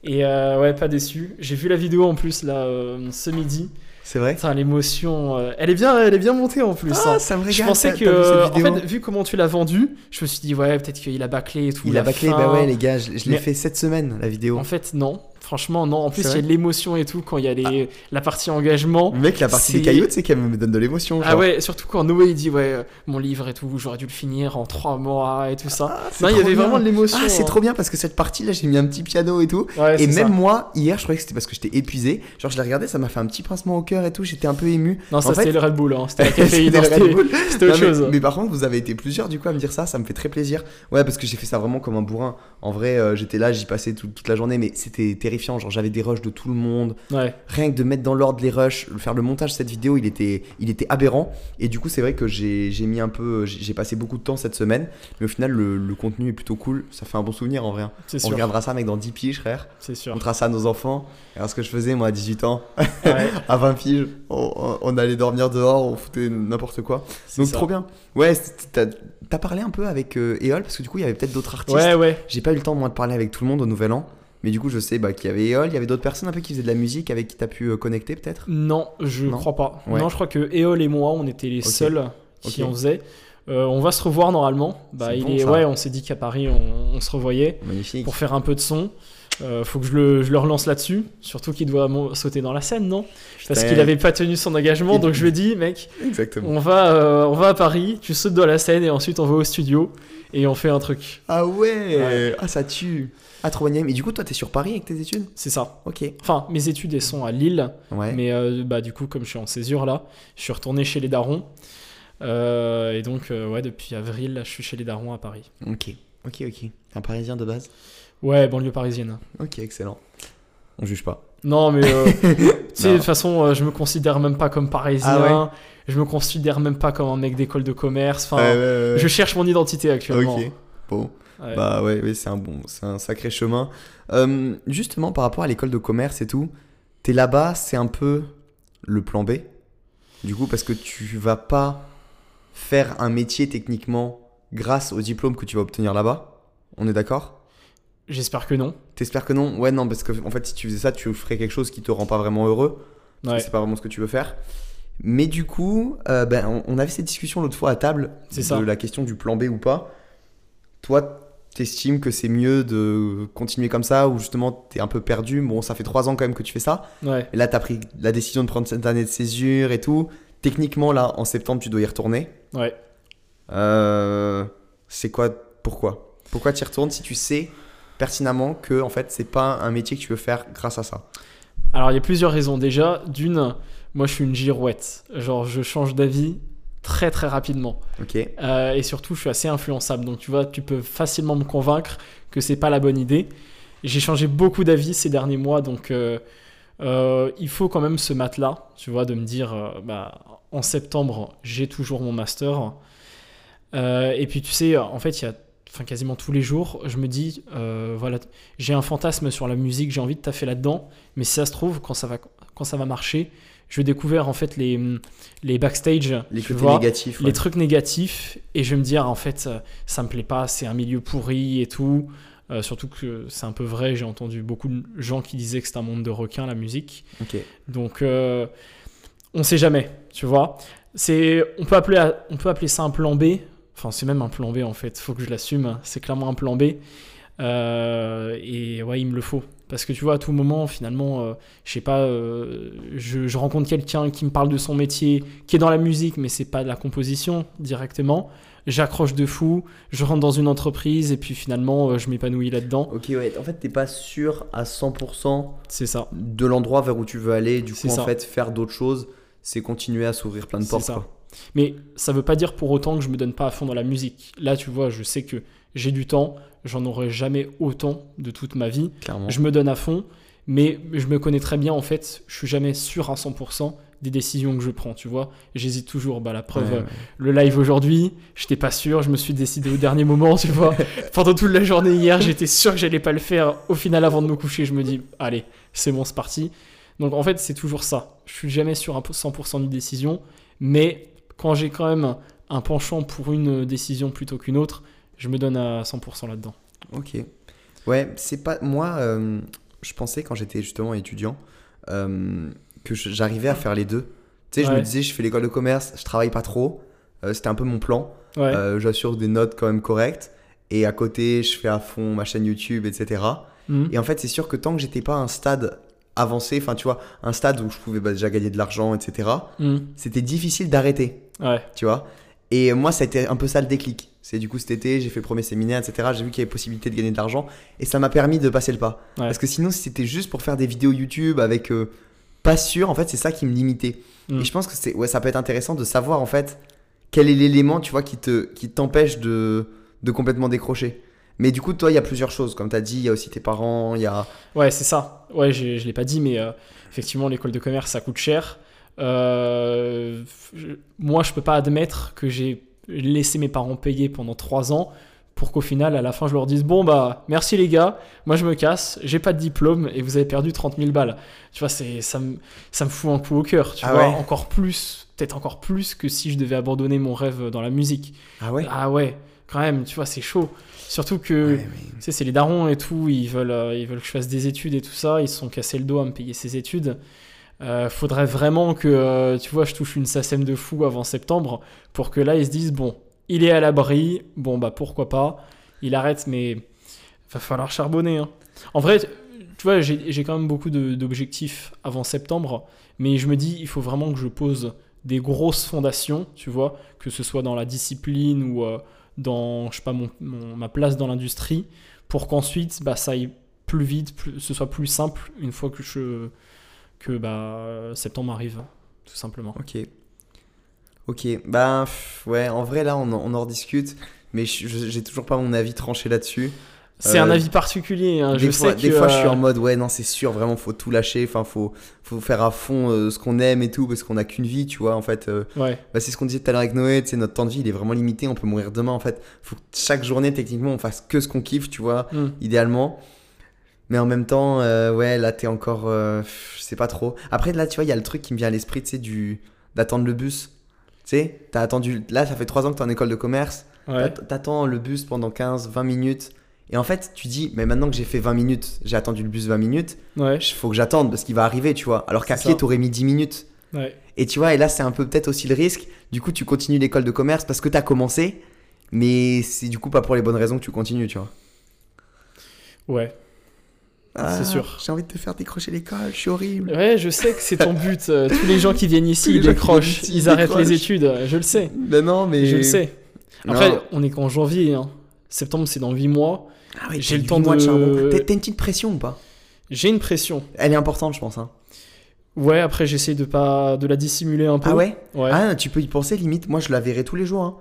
Et euh, ouais, pas déçu. J'ai vu la vidéo en plus là euh, ce midi. C'est vrai Putain, l'émotion, euh, elle est bien, elle est bien montée en plus. hein. Ah, ça me régale. Je pensais que, t'as vu cette en fait, vu comment tu l'as vendu, je me suis dit, ouais, peut-être qu'il a bâclé et tout. Il a bâclé, fin. bah ouais, les gars, je, je l'ai fait cette semaine, la vidéo. En fait, non. Franchement, non. En plus, C'est il y a de l'émotion et tout quand il y a les, la partie engagement. Mec, la partie des c'est- cailloux, sais qu'elle me donne de l'émotion. Ah ouais, surtout quand Noé il dit, ouais, euh, mon livre et tout, j'aurais dû le finir en trois mois et tout ça. Ah, c'est non, il y avait bien. vraiment de l'émotion. Ah, c'est hein. trop bien parce que cette partie-là, j'ai mis un petit piano et tout. Ouais, Et c'est même ça. moi, hier, je croyais que c'était parce que j'étais épuisé. Genre, je l'ai regardé, ça m'a fait un petit pincement au cœur et tout. J'étais un peu ému. Non, ça fait- c'était le Red Bull, hein. c'était *laughs* la C'était autre chose. Mais, par contre, vous avez été plusieurs du coup à me dire ça, ça me fait très plaisir. Ouais, parce que j'ai fait ça vraiment comme un bourrin. En vrai, euh, j'étais là, j'y passais tout- toute la journée, mais c'était terrifiant. Genre, j'avais des rushs de tout le monde. Ouais, Rien que de mettre dans l'ordre les rushs, faire le montage de cette vidéo, il était, il était aberrant. Et du coup, c'est vrai que j'ai j'ai mis un peu, j'ai passé beaucoup de temps cette semaine. Mais au final, le, le contenu est plutôt cool. Ça fait un bon souvenir en vrai. c'est On sûr. regardera ça, mec, dans 10 piges, frère. C'est On montrera ça à nos enfants. Alors, ce que je faisais, moi, à 18 ans, Ouais, *laughs* à 20 piges, on, allait dormir dehors, on foutait n'importe quoi. c'est Donc ça. trop bien. Ouais, t'as parlé un peu avec euh, Eol parce que du coup il y avait peut-être d'autres artistes. Ouais, ouais. J'ai pas eu le temps moi de parler avec tout le monde au Nouvel An, mais du coup je sais bah, qu'il y avait Eol, il y avait d'autres personnes un peu qui faisaient de la musique avec qui t'as pu euh, connecter peut-être? Non, je Non crois pas. Ouais. Non, je crois que Eol et moi, on était les seuls qui en faisaient. Euh, on va se revoir normalement. Bah, il bon, est, ouais, on s'est dit qu'à Paris, on, on se revoyait Magnifique. pour faire un peu de son. Euh, faut que je le, je le relance là-dessus. Surtout qu'il doit sauter dans la scène, non? Parce qu'il avait pas tenu son engagement. Donc je lui ai dit, mec, Exactement. on va, euh, on va à Paris, tu sautes dans la scène et ensuite on va au studio et on fait un truc. Ah ouais, Ouais. Ah ça tue Trop bien. Mais du coup toi t'es sur Paris avec tes études? C'est ça. Ok. Enfin, mes études, elles sont à Lille. Ouais. Mais euh, bah, du coup, comme je suis en césure là, je suis retourné chez les darons. Euh, et donc, euh, ouais, depuis avril, là, je suis chez les darons à Paris. Ok. Ok ok. T'es un Parisien de base? Ouais, banlieue parisienne. Ok excellent. On juge pas. Non, mais euh, *laughs* tu sais, de toute façon, je me considère même pas comme parisien. Ah Je me considère même pas comme un mec d'école de commerce. Enfin, Ouais, ouais, ouais. je cherche mon identité actuellement. Ok. Bon. Ouais. Bah ouais, ouais c'est un bon, c'est un sacré chemin. Euh, justement, par rapport à l'école de commerce et tout, t'es là-bas, c'est un peu le plan B? Du coup, parce que tu vas pas faire un métier techniquement grâce au diplôme que tu vas obtenir là-bas? On est d'accord? J'espère que non. T'espères que non? Ouais, non, parce que en fait, si tu faisais ça, tu ferais quelque chose qui te rend pas vraiment heureux. Parce Ouais. que c'est pas vraiment ce que tu veux faire. Mais du coup, euh, ben, on, on avait cette discussion l'autre fois à table C'est de ça. la question du plan B ou pas. Toi, t'estimes que c'est mieux de continuer comme ça ou justement t'es un peu perdu? Bon, ça fait trois ans quand même que tu fais ça. Ouais. Et là, t'as pris la décision de prendre cette année de césure et tout. Techniquement, là, en septembre, tu dois y retourner. Ouais. Euh, c'est quoi Pourquoi? Pourquoi tu y retournes si tu sais pertinemment que en fait c'est pas un métier que tu veux faire grâce à ça? Alors, il y a plusieurs raisons. Déjà, d'une, moi, je suis une girouette. Genre, je change d'avis très, très rapidement. Euh, et surtout, je suis assez influençable. Donc, tu vois, tu peux facilement me convaincre que c'est pas la bonne idée. J'ai changé beaucoup d'avis ces derniers mois. Donc, euh, euh, il faut quand même ce mat-là, tu vois, de me dire, bah, en septembre, j'ai toujours mon master. Et puis, tu sais, en fait, il y a enfin, quasiment tous les jours, je me dis, euh, voilà, j'ai un fantasme sur la musique, j'ai envie de taffer là-dedans. Mais si ça se trouve, quand ça va, quand ça va marcher, je vais découvrir en fait les, les backstage, Les tu côtés vois, négatifs. ouais. les trucs négatifs. Et je vais me dire en fait euh, ça me plaît pas c'est un milieu pourri et tout. Euh, surtout que c'est un peu vrai j'ai entendu beaucoup de gens qui disaient que c'est un monde de requins la musique. Donc euh, on sait jamais tu vois. C'est on peut appeler on peut appeler ça un plan B. Enfin c'est même un plan B en fait. Faut que je l'assume c'est clairement un plan B Euh, et ouais il me le faut parce que tu vois à tout moment finalement euh, je sais pas euh, je, je rencontre quelqu'un qui me parle de son métier qui est dans la musique mais c'est pas de la composition directement j'accroche de fou je rentre dans une entreprise et puis finalement euh, je m'épanouis là-dedans Ok, ouais. En fait, t'es pas sûr à 100% c'est ça de l'endroit vers où tu veux aller. Du coup, C'est en ça. fait, faire d'autres choses, c'est continuer à s'ouvrir plein de portes. ça. quoi. Mais ça veut pas dire pour autant que je me donne pas à fond dans la musique. Là, tu vois, je sais que j'ai du temps, j'en aurai jamais autant de toute ma vie. Clairement. Je me donne à fond, mais je me connais très bien en fait. Je suis jamais sûr à 100% des décisions que je prends, tu vois. J'hésite toujours. Bah, la preuve, Ouais, euh, ouais. le live aujourd'hui, j'étais pas sûr, je me suis décidé au dernier moment, tu vois. *laughs* Pendant toute la journée hier, j'étais sûr que j'allais pas le faire. Au final, avant de me coucher, je me dis, allez, c'est bon, c'est parti. Donc en fait, c'est toujours ça. Je suis jamais sûr à 100% d'une décision, mais quand j'ai quand même un penchant pour une décision plutôt qu'une autre, je me donne à 100% là-dedans. Ok. Ouais, c'est pas. Moi, euh, je pensais quand j'étais justement étudiant euh, que j'arrivais à faire les deux. Tu sais, je me disais, je fais l'école de commerce, je travaille pas trop. Euh, C'était un peu mon plan. Ouais, J'assure des notes quand même correctes. Et à côté, je fais à fond ma chaîne YouTube, etc. Mhm. Et en fait, c'est sûr que tant que j'étais pas à un stade avancé, enfin, tu vois, un stade où je pouvais bah, déjà gagner de l'argent, etc., Mhm. c'était difficile d'arrêter ouais, tu vois. Et moi, ça a été un peu ça le déclic. C'est du coup cet été, j'ai fait le premier séminaire, etc. J'ai vu qu'il y avait possibilité de gagner de l'argent et ça m'a permis de passer le pas. Ouais. Parce que sinon, si c'était juste pour faire des vidéos YouTube avec euh, pas sûr, en fait, c'est ça qui me limitait. Mm. Et je pense que c'est, ouais, ça peut être intéressant de savoir en fait quel est l'élément, tu vois, qui te, qui t'empêche de, de complètement décrocher. Mais du coup, toi, il y a plusieurs choses. Comme tu as dit, il y a aussi tes parents, il y a. ouais, c'est ça. Ouais, j'ai- je l'ai pas dit, mais euh, effectivement, l'école de commerce, ça coûte cher. Euh, je- moi, je peux pas admettre que j'ai laissé mes parents payer pendant trois ans pour qu'au final, à la fin, je leur dise Bon, bah, merci les gars, moi je me casse, j'ai pas de diplôme et vous avez perdu 30 000 balles. Tu vois, c'est, ça, me, ça me fout un coup au cœur, tu Ah vois, ouais encore plus, peut-être encore plus que si je devais abandonner mon rêve dans la musique. Ah ouais Ah ouais, quand même, tu vois, c'est chaud. Surtout que. Ouais, mais- Tu sais, c'est les darons et tout, ils veulent, euh, ils veulent que je fasse des études et tout ça, ils se sont cassés le dos à me payer ces études. Euh, faudrait vraiment que, euh, tu vois, je touche une SACEM de fou avant septembre pour que là, ils se disent, bon, il est à l'abri, bon, bah pourquoi pas, il arrête, mais va falloir charbonner. hein. En vrai, tu vois, j'ai quand même beaucoup d'objectifs avant septembre, mais je me dis, il faut vraiment que je pose des grosses fondations, tu vois, que ce soit dans la discipline ou euh, dans, je sais pas, mon- ma place dans l'industrie, pour qu'ensuite, bah, ça aille plus vite, ce soit plus simple une fois que je que bah, septembre arrive, tout simplement. Ok. Ok, pff, ouais, en vrai là on en, on en rediscute, mais j'ai toujours pas mon avis tranché là-dessus. C'est Euh, un avis particulier. hein, des je fois, sais des que, fois je suis euh, en mode ouais non c'est sûr vraiment faut tout lâcher, enfin faut faut faire à fond euh, ce qu'on aime et tout parce qu'on a qu'une vie tu vois en fait. euh, Ouais, bah, c'est ce qu'on disait tout à l'heure avec Noé, tu sais notre temps de vie il est vraiment limité, on peut mourir demain en fait. Faut que chaque journée techniquement on fasse que ce qu'on kiffe tu vois hmm, idéalement. Mais en même temps, euh, ouais, là, t'es encore. euh, je sais pas trop. Après, là, tu vois, il y a le truc qui me vient à l'esprit, tu sais, du... d'attendre le bus. sais, t'as attendu. Là, ça fait 3 ans que t'es en école de commerce. Ouais. T'att- T'attends le bus pendant 15, 20 minutes. Et en fait, tu dis, mais maintenant que j'ai fait 20 minutes, j'ai attendu le bus 20 minutes, Ouais. il faut que j'attende parce qu'il va arriver, tu vois. Alors qu'à pied, t'aurais mis 10 minutes. Ouais. Et tu vois, et là, c'est un peu peut-être aussi le risque. Du coup, tu continues l'école de commerce parce que t'as commencé, mais c'est du coup pas pour les bonnes raisons que tu continues, tu vois. Ouais. C'est sûr. J'ai envie de te faire décrocher l'école, je suis horrible. Ouais, je sais que c'est ton *laughs* but. Euh, Tous les gens qui viennent ici, ils décrochent. ici, Ils arrêtent les études. euh, Je le sais. Ben non, mais. Je le sais. Non. Après, on est qu'en janvier. hein. Septembre, c'est dans 8 mois. Ah ouais, j'ai le temps mois de- charbon. T'as une petite pression ou pas? J'ai une pression. Elle est importante, je pense. Hein. Ouais, après, j'essaie de pas de la dissimuler un peu. Ah ouais? Ouais. Ah, tu peux y penser limite. Moi, je la verrai tous les jours. hein.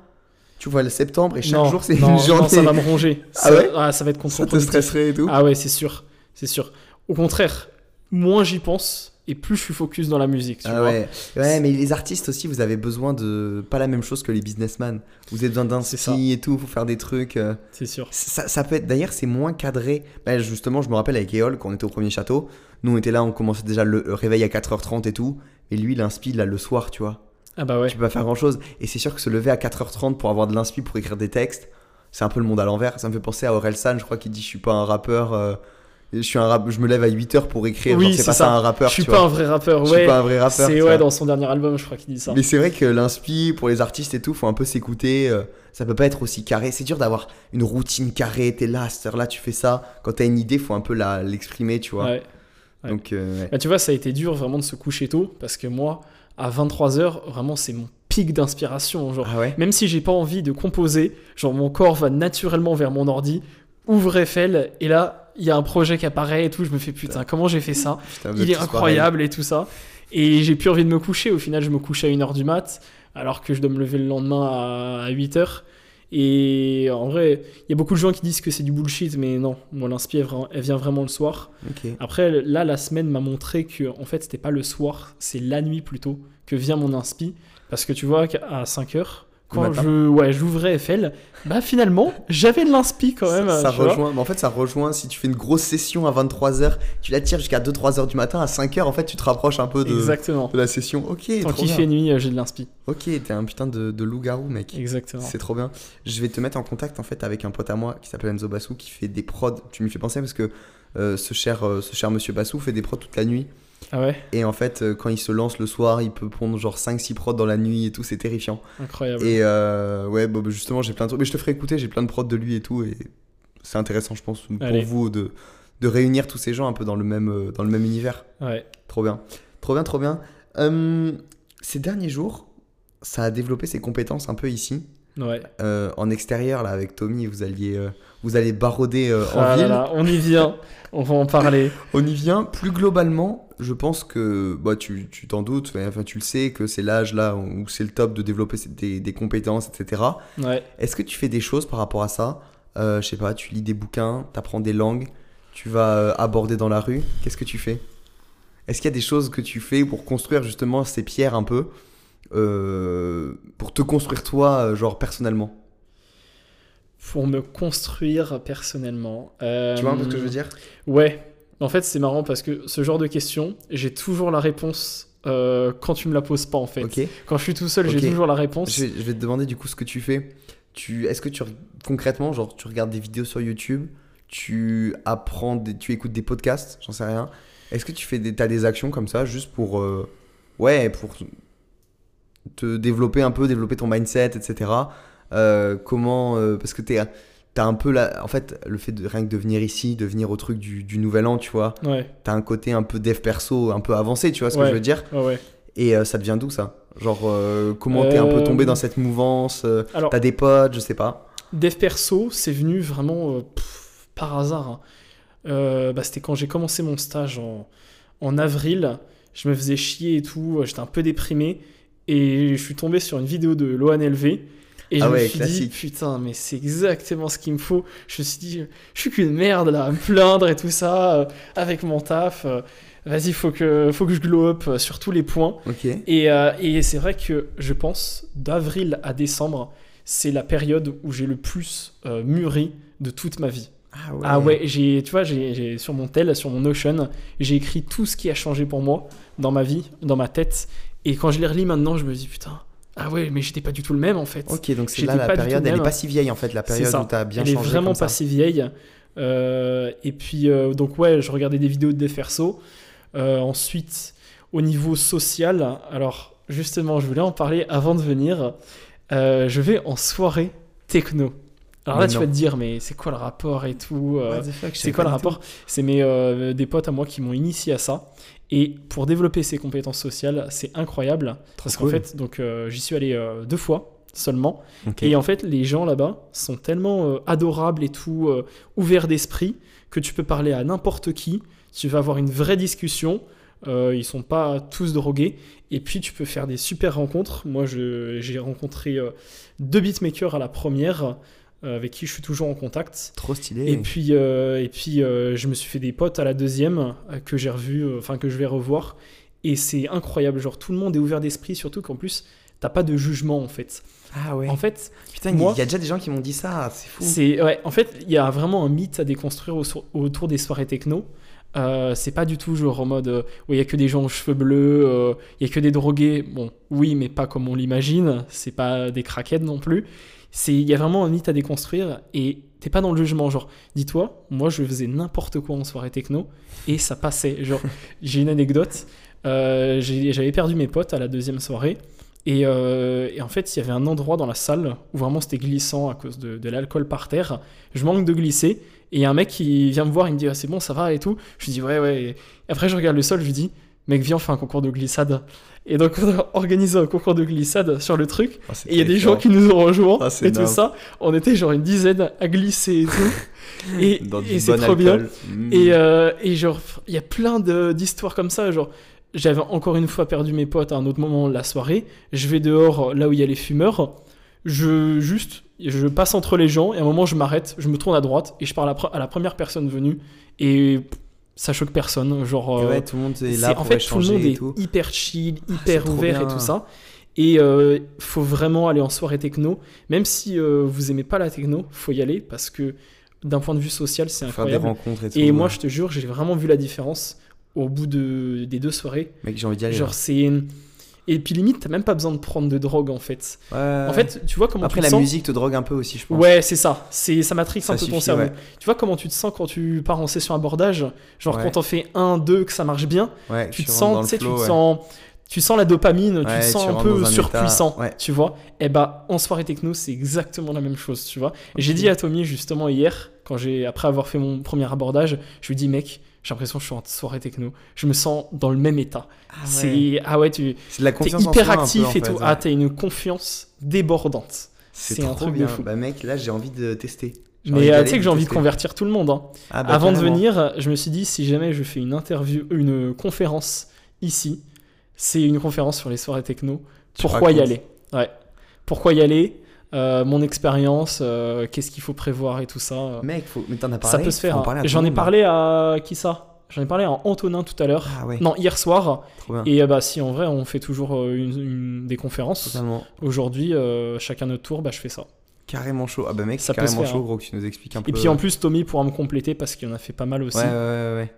Tu vois, le septembre et chaque non, jour, c'est non, une non, journée. ça va me ronger. Ah ça, ouais ah, ça va être Ça te stresserait et tout? Ah ouais, c'est sûr. C'est sûr. Au contraire, moins j'y pense et plus je suis focus dans la musique. Tu Ah vois. ouais. ouais, mais les artistes aussi, vous avez besoin de pas la même chose que les businessmen. Vous avez besoin d'un et tout, faut faire des trucs. euh. C'est sûr. Ça, ça peut être d'ailleurs, c'est moins cadré. Bah, justement, je me rappelle avec Eol, quand on était au premier château, nous on était là, on commençait déjà le réveil à 4h30 et tout. Et lui, l'inspi, là, le soir, tu vois. Ah bah ouais. Tu peux pas faire grand chose. Et c'est sûr que se lever à 4h30 pour avoir de l'inspi pour écrire des textes, c'est un peu le monde à l'envers. Ça me fait penser à Orelsan, je crois qu'il dit Je suis pas un rappeur. euh, je, suis un rap... je me lève à 8h pour écrire. Oui, c'est pas ça. un rappeur. je suis tu pas vois. un vrai rappeur. Je Ouais. suis pas un vrai rappeur. C'est ouais dans son dernier album, je crois qu'il dit ça. Mais c'est vrai que l'inspi pour les artistes et tout, faut un peu s'écouter. euh, ça peut pas être aussi carré. C'est dur d'avoir une routine carrée. T'es là, à cette heure-là, tu fais ça. Quand t'as une idée, faut un peu la- l'exprimer, tu vois. Ouais. ouais. Donc, euh. Bah, tu vois, ça a été dur vraiment de se coucher tôt parce que moi, à 23h, vraiment, c'est mon pic d'inspiration. Genre, Ah même si j'ai pas envie de composer, genre mon corps va naturellement vers mon ordi, ouvre Eiffel, et là, il y a un projet qui apparaît et tout. Je me fais putain, comment j'ai fait ça *laughs* Putain, Il est incroyable et tout ça. Et j'ai plus envie de me coucher. Au final, je me couche à 1h du mat, alors que je dois me lever le lendemain à 8h. Et en vrai, il y a beaucoup de gens qui disent que c'est du bullshit, mais non, moi, l'inspi, elle, vient vraiment le soir. Après, là, la semaine m'a montré que, en fait, c'était pas le soir, c'est la nuit plutôt que vient mon inspi. Parce que tu vois qu'à 5 heures, quand matin. je, ouais, j'ouvrais Eiffel, bah finalement, j'avais de l'inspi quand même. ça, rejoint, mais en fait, ça rejoint si tu fais une grosse session à 23h, tu la tires jusqu'à 2-3 heures du matin, à 5h, en fait, tu te rapproches un peu de, Exactement. de la session. Ok, Tant qu'il fait nuit, euh, j'ai de l'inspi. Ok, t'es un putain de, de loup-garou, mec. Exactement. C'est trop bien. Je vais te mettre en contact en fait avec un pote à moi qui s'appelle Enzo Bassou qui fait des prods. Tu m'y fais penser parce que euh, ce, cher, euh, ce cher monsieur Bassou fait des prods toute la nuit. Ah ouais, Et en fait, euh, quand il se lance le soir, il peut prendre genre 5-6 prods dans la nuit et tout, c'est terrifiant. incroyable. Et euh, ouais, bah, bah, justement, j'ai plein de trucs. Mais je te ferai écouter, j'ai plein de prods de lui et tout. Et c'est intéressant, je pense, pour Allez. vous de, de réunir tous ces gens un peu dans le même, euh, dans le même univers. Ouais. Trop bien. Trop bien, trop bien. Hum, ces derniers jours, ça a développé ses compétences un peu ici. Ouais. Euh, en extérieur, là, avec Tommy, vous alliez, euh, vous allez baroder euh, en Ah là ville. là, on y vient, on va en parler. *laughs* On y vient. Plus globalement, je pense que bah, tu tu t'en doutes, mais, enfin, tu le sais, que c'est l'âge là où c'est le top de développer des, des compétences, etc. Ouais. Est-ce que tu fais des choses par rapport à ça? Euh, Je sais pas, tu lis des bouquins, tu apprends des langues, tu vas euh, aborder dans la rue. Qu'est-ce que tu fais? Est-ce qu'il y a des choses que tu fais pour construire justement ces pierres un peu euh, Pour te construire toi, euh, genre personnellement? Pour me construire personnellement. Euh, Tu vois un peu ce que je veux dire? Ouais. En fait, c'est marrant parce que ce genre de questions, j'ai toujours la réponse euh, quand tu me la poses pas en fait. Quand je suis tout seul, j'ai toujours la réponse. Je vais, je vais te demander du coup ce que tu fais. Tu, est-ce que tu concrètement, genre, tu regardes des vidéos sur YouTube, tu apprends, des- tu écoutes des podcasts, j'en sais rien. Est-ce que tu fais des, t'as des actions comme ça juste pour, euh, ouais, pour te développer un peu, développer ton mindset, etc. Euh, comment, parce que t'es, t'as un peu la, en fait, le fait de rien que de venir ici, de venir au truc du, du nouvel an, tu vois, Ouais, t'as un côté un peu dev perso, un peu avancé, tu vois ce que je veux dire. ouais. Et euh, ça devient d'où ça? Genre, euh, comment t'es un peu Euh, tombé dans cette mouvance euh, Alors, T'as des potes, je sais pas? Dev perso, c'est venu vraiment euh, pff, par hasard. hein. Euh, bah, C'était quand j'ai commencé mon stage en, en avril. Je me faisais chier et tout. euh, J'étais un peu déprimé. Et je suis tombé sur une vidéo de Loan LV. Et je Ah me ouais, suis classique. dit, putain, mais c'est exactement ce qu'il me faut. Je me suis dit, je suis qu'une merde là, à me plaindre et tout ça, euh, avec mon taf. euh, Vas-y, faut que, faut que je glow up euh, sur tous les points. Et, et c'est vrai que je pense d'avril à décembre, c'est la période où j'ai le plus mûri de toute ma vie. Ah ouais. Ah ouais, j'ai, tu vois, j'ai- sur mon tel, sur mon Notion, j'ai écrit tout ce qui a changé pour moi dans ma vie, dans ma tête. Et quand je les relis maintenant, je me dis putain, Ah ouais, mais j'étais pas du tout le même en fait. Ok, donc c'est là la période, elle est pas si vieille en fait, la période ça. où t'as bien Elle est changé. vraiment comme ça. pas si vieille. Euh, et puis, euh, donc ouais, je regardais des vidéos de Deferso. Euh, ensuite, au niveau social, alors justement, je voulais en parler avant de venir. Je vais en soirée techno. Alors là, tu vas te dire, mais c'est quoi le rapport et tout What the fuck, je C'est quoi le rapport? C'est mes des potes à moi qui m'ont initié à ça. Et pour développer ces compétences sociales, c'est incroyable. parce qu'en cool. fait, donc euh, j'y suis allé euh, deux fois seulement. Et en fait, les gens là-bas sont tellement euh, adorables et tout, ouverts d'esprit, que tu peux parler à n'importe qui. Tu vas avoir une vraie discussion. Ils sont pas tous drogués. Et puis, tu peux faire des super rencontres. Moi, je- j'ai rencontré deux beatmakers à la première, avec qui je suis toujours en contact. Trop stylé. Et puis, euh, et puis euh, je me suis fait des potes à la deuxième euh, que j'ai revu, euh, enfin que je vais revoir. Et c'est incroyable, genre tout le monde est ouvert d'esprit, surtout qu'en plus, t'as pas de jugement en fait. Ah ouais. En fait, Putain, il y a déjà des gens qui m'ont dit ça, c'est fou. c'est ouais, en fait, il y a vraiment un mythe à déconstruire au- autour des soirées techno. Euh, c'est pas du tout genre en mode euh, où il y a que des gens aux cheveux bleus, euh, il y a que des drogués. Bon, oui, mais pas comme on l'imagine. C'est pas des craquettes non plus. C'est il y a vraiment un mythe à déconstruire et t'es pas dans le jugement. Genre, dis-toi, moi je faisais n'importe quoi en soirée techno et ça passait. Genre, *laughs* j'ai une anecdote. Euh, J'avais perdu mes potes à la deuxième soirée. Et, euh, et en fait, il y avait un endroit dans la salle où vraiment c'était glissant à cause de, de l'alcool par terre. Je manque de glisser. Et il y a un mec qui vient me voir, il me dit ah, c'est bon, ça va et tout. Je lui dis ouais, ouais. Et après, je regarde le sol, je lui dis mec, viens, on fait un concours de glissade. Et donc, on a organisé un concours de glissade sur le truc. Oh, c'est Et il y a des gens qui nous ont rejoints Ah, et tout ça. On était genre une dizaine à glisser et tout. *laughs* et c'est trop bien. Mm. Et, euh, et genre, il y a plein d'histoires comme ça. Genre, j'avais encore une fois perdu mes potes à un autre moment de la soirée. Je vais dehors, là où il y a les fumeurs. Je juste, je passe entre les gens et à un moment, je m'arrête, je me tourne à droite et je parle à, à la première personne venue. Et ça choque personne. Genre, Et euh, ouais, tout le monde est là en pour fait, tout le monde est tout. hyper chill, c'est hyper trop ouvert et tout ça. Et euh, faut vraiment aller en soirée techno. Même si euh, vous aimez pas la techno, faut y aller parce que d'un point de vue social, c'est Faire des incroyable. rencontres et tout. Et moi, ouais. je te jure, j'ai vraiment vu la différence au bout de, des deux soirées. Mec, j'ai envie d'y aller. Genre, c'est. Et puis, limite, t'as même pas besoin de prendre de drogue en fait. Ouais. En fait, tu vois comment après tu te la musique te drogue un peu aussi, je pense. Ouais, c'est ça. C'est ça matrix Ça un peu ton suffit, cerveau. ouais. Tu vois comment tu te sens quand tu pars en session abordage? Genre Ouais. quand t'en fais un, deux, que ça marche bien, tu te sens, tu te sens, tu sens la dopamine, tu te sens tu un peu un surpuissant, tu vois. Et bah en soirée techno, c'est exactement la même chose, tu vois. J'ai dit à Tommy justement hier, quand j'ai après avoir fait mon premier abordage, je lui ai dit mec, j'ai l'impression que je suis en soirée techno, je me sens dans le même état. Ah ouais. C'est ah ouais, tu C'est de la t'es confiance en hyper actif en et fait, tout. ouais. Ah t'as une confiance débordante. C'est un trop truc de bien. fou. Bah mec, là j'ai envie de tester. Mais euh, tu sais que j'ai envie de convertir tout le monde. hein. Ah, bah, Avant de venir, je me suis dit, si jamais je fais une interview, une conférence ici, c'est une conférence sur les soirées techno. Tu Pourquoi y aller? Ouais. Pourquoi y aller? Euh, Mon expérience, euh, qu'est-ce qu'il faut prévoir et tout ça. Mec, faut... mais t'en as parlé. ça peut se faire. hein. J'en ai parlé à qui ça? J'en ai parlé à Antonin tout à l'heure. Ah ouais. Non, hier soir. Et euh, bah si en vrai on fait toujours une, une- des conférences. Aujourd'hui, euh, chacun notre tour, bah je fais ça. Carrément chaud. Ah bah mec, Ça c'est peut se carrément faire, chaud, hein. gros, que tu nous expliques un peu. Et puis en plus, Tommy pourra me compléter parce qu'il en a fait pas mal aussi. Ouais, ouais, ouais, ouais.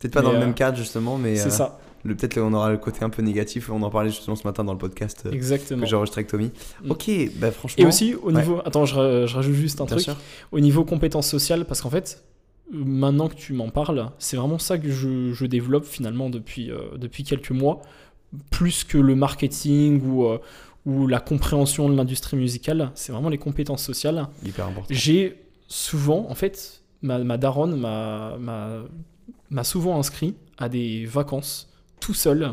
Peut-être pas Mais, dans le même cadre justement, mais C'est ça, le peut-être on aura le côté un peu négatif. On en parlait justement ce matin dans le podcast euh, exactement. que j'ai enregistré avec Tommy. Mm. Ok, bah franchement. Et aussi au Ouais. niveau, attends, je, ra- je rajoute juste un bien truc. sûr. Au niveau compétences sociales, parce qu'en fait, maintenant que tu m'en parles, c'est vraiment ça que je, je développe finalement depuis, euh, depuis quelques mois, plus que le marketing ou, euh, ou la compréhension de l'industrie musicale. C'est vraiment les compétences sociales. Hyper important. J'ai souvent, en fait, ma, ma daronne m'a souvent inscrit à des vacances tout seul.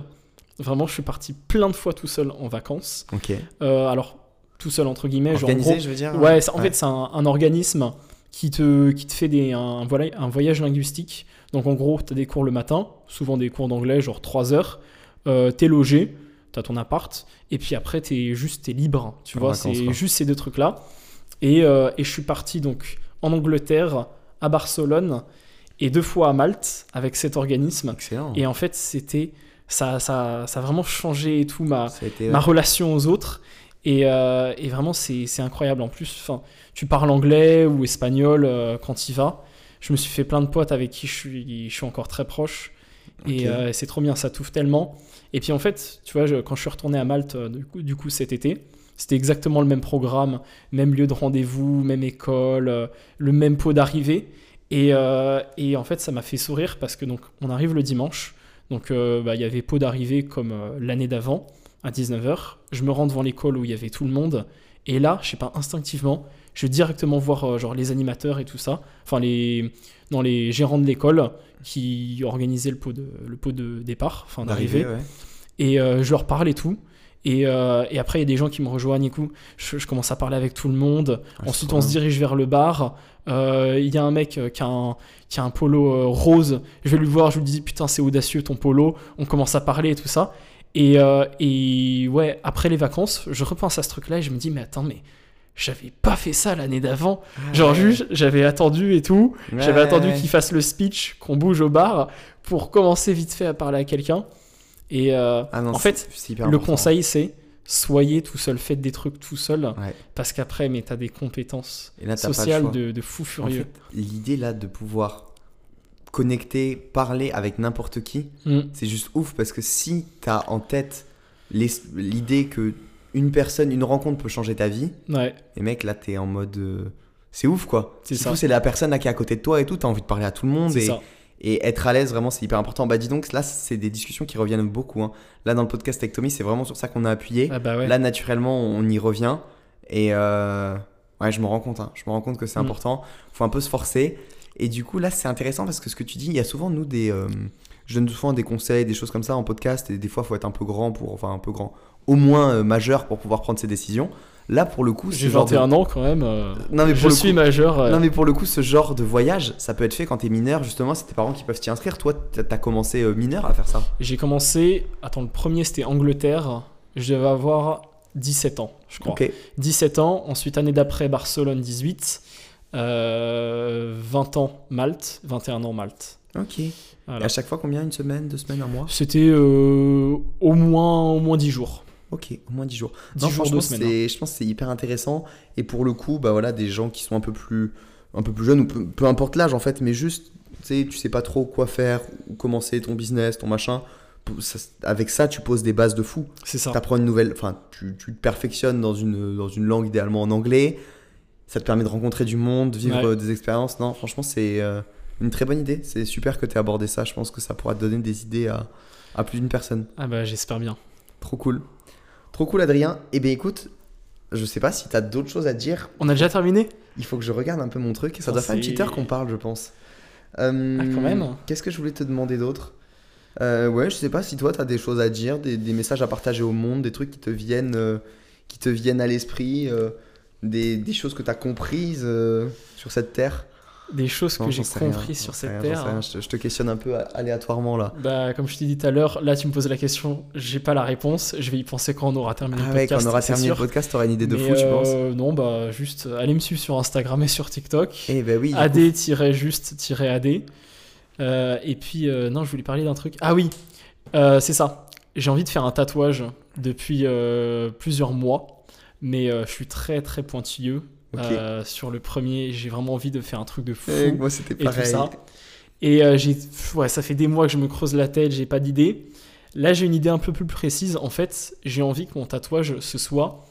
Vraiment, je suis parti plein de fois tout seul en vacances. Ok. Euh, alors, tout seul entre guillemets, genre en Organisé, gros, je veux dire. Ouais, en fait, c'est un, un organisme qui te, qui te fait des, un, vola- un voyage linguistique. Donc, en gros, tu as des cours le matin, souvent des cours d'anglais, genre 3 heures. Euh, t'es logé, t'as ton appart, et puis après, t'es juste t'es libre. Tu En vois, c'est juste ces deux trucs-là. Et, euh, et je suis parti donc en Angleterre, à Barcelone, et deux fois à Malte avec cet organisme. Excellent. Et en fait, c'était. Ça, ça, ça a vraiment changé et tout ma, ma relation aux autres. Et, euh, et vraiment, c'est incroyable. En plus, enfin, tu parles anglais ou espagnol euh, quand tu y vas. Je me suis fait plein de potes avec qui je suis, je suis encore très proche. Et euh, c'est trop bien, ça touffe tellement. Et puis en fait, tu vois, je- quand je suis retourné à Malte, euh, du coup, du coup cet été, c'était exactement le même programme, même lieu de rendez-vous, même école, le même pot d'arrivée. Et, euh, et en fait, ça m'a fait sourire parce que donc on arrive le dimanche. Donc euh, bah, il y avait pot d'arrivée comme euh, l'année d'avant à 19h. Je me rends devant l'école où il y avait tout le monde. Et là, je sais pas, instinctivement, je vais directement voir genre les animateurs et tout ça. Enfin, les, non, les gérants de l'école qui organisaient le pot de, le pot de départ, enfin d'arrivée. Ouais. Et je leur parle et tout. Et, euh, et après, il y a des gens qui me rejoignent et coup, je, je commence à parler avec tout le monde. Ah, Ensuite, on se dirige vers le bar. Euh, Il y a un mec euh, qui a un, qui a un polo rose. Je vais lui voir, je lui dis Putain, c'est audacieux ton polo. On commence à parler et tout ça. Et, euh, et ouais, après les vacances, je repense à ce truc-là et je me dis Mais attends, mais j'avais pas fait ça l'année d'avant. Genre, juste, j'avais attendu et tout. J'avais attendu qu'il fasse le speech, qu'on bouge au bar pour commencer vite fait à parler à quelqu'un. Et euh, Ah non, en fait, le important. conseil, c'est soyez tout seul, faites des trucs tout seul, Ouais. parce qu'après, mais t'as des compétences Et là, sociales de, de fou En furieux. fait, l'idée là de pouvoir connecter, parler avec n'importe qui, Mm. c'est juste ouf parce que si t'as en tête l'idée que une personne, une rencontre peut changer ta vie, Ouais, et mec là t'es en mode euh, c'est ouf quoi. C'est C'est ça. c'est la personne là qui est à côté de toi et tout, t'as envie de parler à tout le monde et, ça. Et être à l'aise vraiment c'est hyper important. Bah dis donc là c'est des discussions qui reviennent beaucoup. hein. Là dans le podcast avec Tommy c'est vraiment sur ça qu'on a appuyé. Ah bah ouais. Là, naturellement, on y revient. Et euh, ouais, je me rends compte. hein. Je me rends compte que c'est Mm. important. faut un peu se forcer. Et du coup, là, c'est intéressant parce que ce que tu dis, il y a souvent, nous, des. euh, je donne souvent des conseils, des choses comme ça en podcast. Et des fois, il faut être un peu grand pour. Enfin, un peu grand. Au moins euh, majeur pour pouvoir prendre ses décisions. Là, pour le coup, J'ai ce genre de- 21 ans quand même. euh, Non, mais pour je le suis coup- majeur. euh, Non, mais pour le coup, ce genre de voyage, ça peut être fait quand t'es mineur. Justement, c'est tes parents qui peuvent t'y inscrire. Toi, t'as commencé euh, mineur à faire ça? J'ai commencé. Attends, le premier c'était Angleterre. Je devais avoir 17 ans, je crois. Ok. 17 ans. Ensuite, année d'après, Barcelone, 18. Euh, 20 ans, Malte. 21 ans, Malte. Ok. Et à chaque fois, combien? Une semaine, deux semaines, un mois? C'était au, moins, au moins 10 jours. Ok, au moins 10 jours. 10 Non, jours, franchement, deux semaines. hein. c'est- je pense que c'est hyper intéressant. Et pour le coup, bah voilà, des gens qui sont un peu plus, un peu plus jeunes, ou peu, peu importe l'âge en fait, mais juste, tu sais, tu sais pas trop quoi faire, ou commencer ton business, ton machin. Ça- avec ça, tu poses des bases de fou. C'est ça. Tu apprends une nouvelle, enfin, tu, tu te perfectionnes dans une, dans une langue, idéalement en anglais. Ça te permet de rencontrer du monde, vivre Ouais. des expériences. Non, franchement, c'est euh, une très bonne idée. C'est super que tu aies abordé ça. Je pense que ça pourra te donner des idées à, à plus d'une personne. Ah bah j'espère bien. Trop cool. Trop cool, Adrien. Eh bien, écoute, je sais pas si tu as d'autres choses à dire. On a déjà terminé? Il faut que je regarde un peu mon truc. Ça doit faire une petite heure qu'on parle, je pense. Euh, Ah, quand même. Qu'est-ce que je voulais te demander d'autre? Euh, Ouais, je sais pas si toi, tu as des choses à dire, des, des messages à partager au monde, des trucs qui te viennent, euh, qui te viennent à l'esprit, euh, des, des choses que tu as comprises euh, sur cette terre? Des choses Non, que j'ai compris sur cette rien, terre. rien. Je, te, je te questionne un peu aléatoirement là. Bah comme je t'ai dit tout à l'heure, là tu me poses la question, j'ai pas la réponse, je vais y penser quand on aura terminé Ah le ouais, podcast. quand on aura terminé le podcast, t'auras une idée de Mais, fou, tu penses euh, Non, bah juste allez me suivre sur Instagram et sur TikTok. Eh ben oui. AD-juste-AD. Euh, et puis, euh, non, je voulais parler d'un truc. Ah oui, c'est ça. J'ai envie de faire un tatouage depuis plusieurs mois, mais euh, je suis très très pointilleux. Euh, sur le premier, j'ai vraiment envie de faire un truc de fou. Eh, moi, c'était et tout pareil. ça. Et euh, j'ai, ouais, ça fait des mois que je me creuse la tête, j'ai pas d'idée. Là, j'ai une idée un peu plus précise. En fait, j'ai envie que mon tatouage ce soit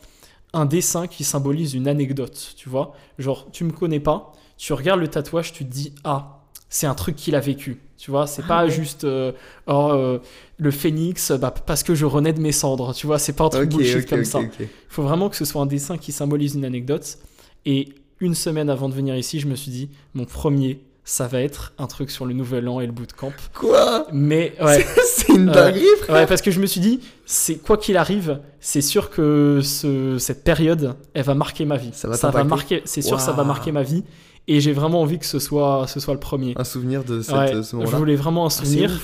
un dessin qui symbolise une anecdote. Tu vois, genre tu me connais pas, tu regardes le tatouage, tu te dis ah c'est un truc qu'il a vécu. Tu vois, c'est Ah pas ouais. juste euh, oh, euh, le phénix, bah, parce que je renais de mes cendres. Tu vois, c'est pas un truc Ok, bullshit comme ça. Il faut vraiment que ce soit un dessin qui symbolise une anecdote. Et une semaine avant de venir ici, je me suis dit, mon premier, ça va être un truc sur le Nouvel An et le bootcamp. Quoi? Mais ouais, *laughs* C'est une Euh, dinguerie, frère. ouais, parce que je me suis dit, c'est quoi qu'il arrive, c'est sûr que ce, cette période, elle va marquer ma vie. Ça va va t'impacter. marquer. C'est sûr, que ça va marquer ma vie. Et j'ai vraiment envie que ce soit, ce soit le premier. Un souvenir de cette, Ouais, ce je moment-là. voulais vraiment un Ah, souvenir.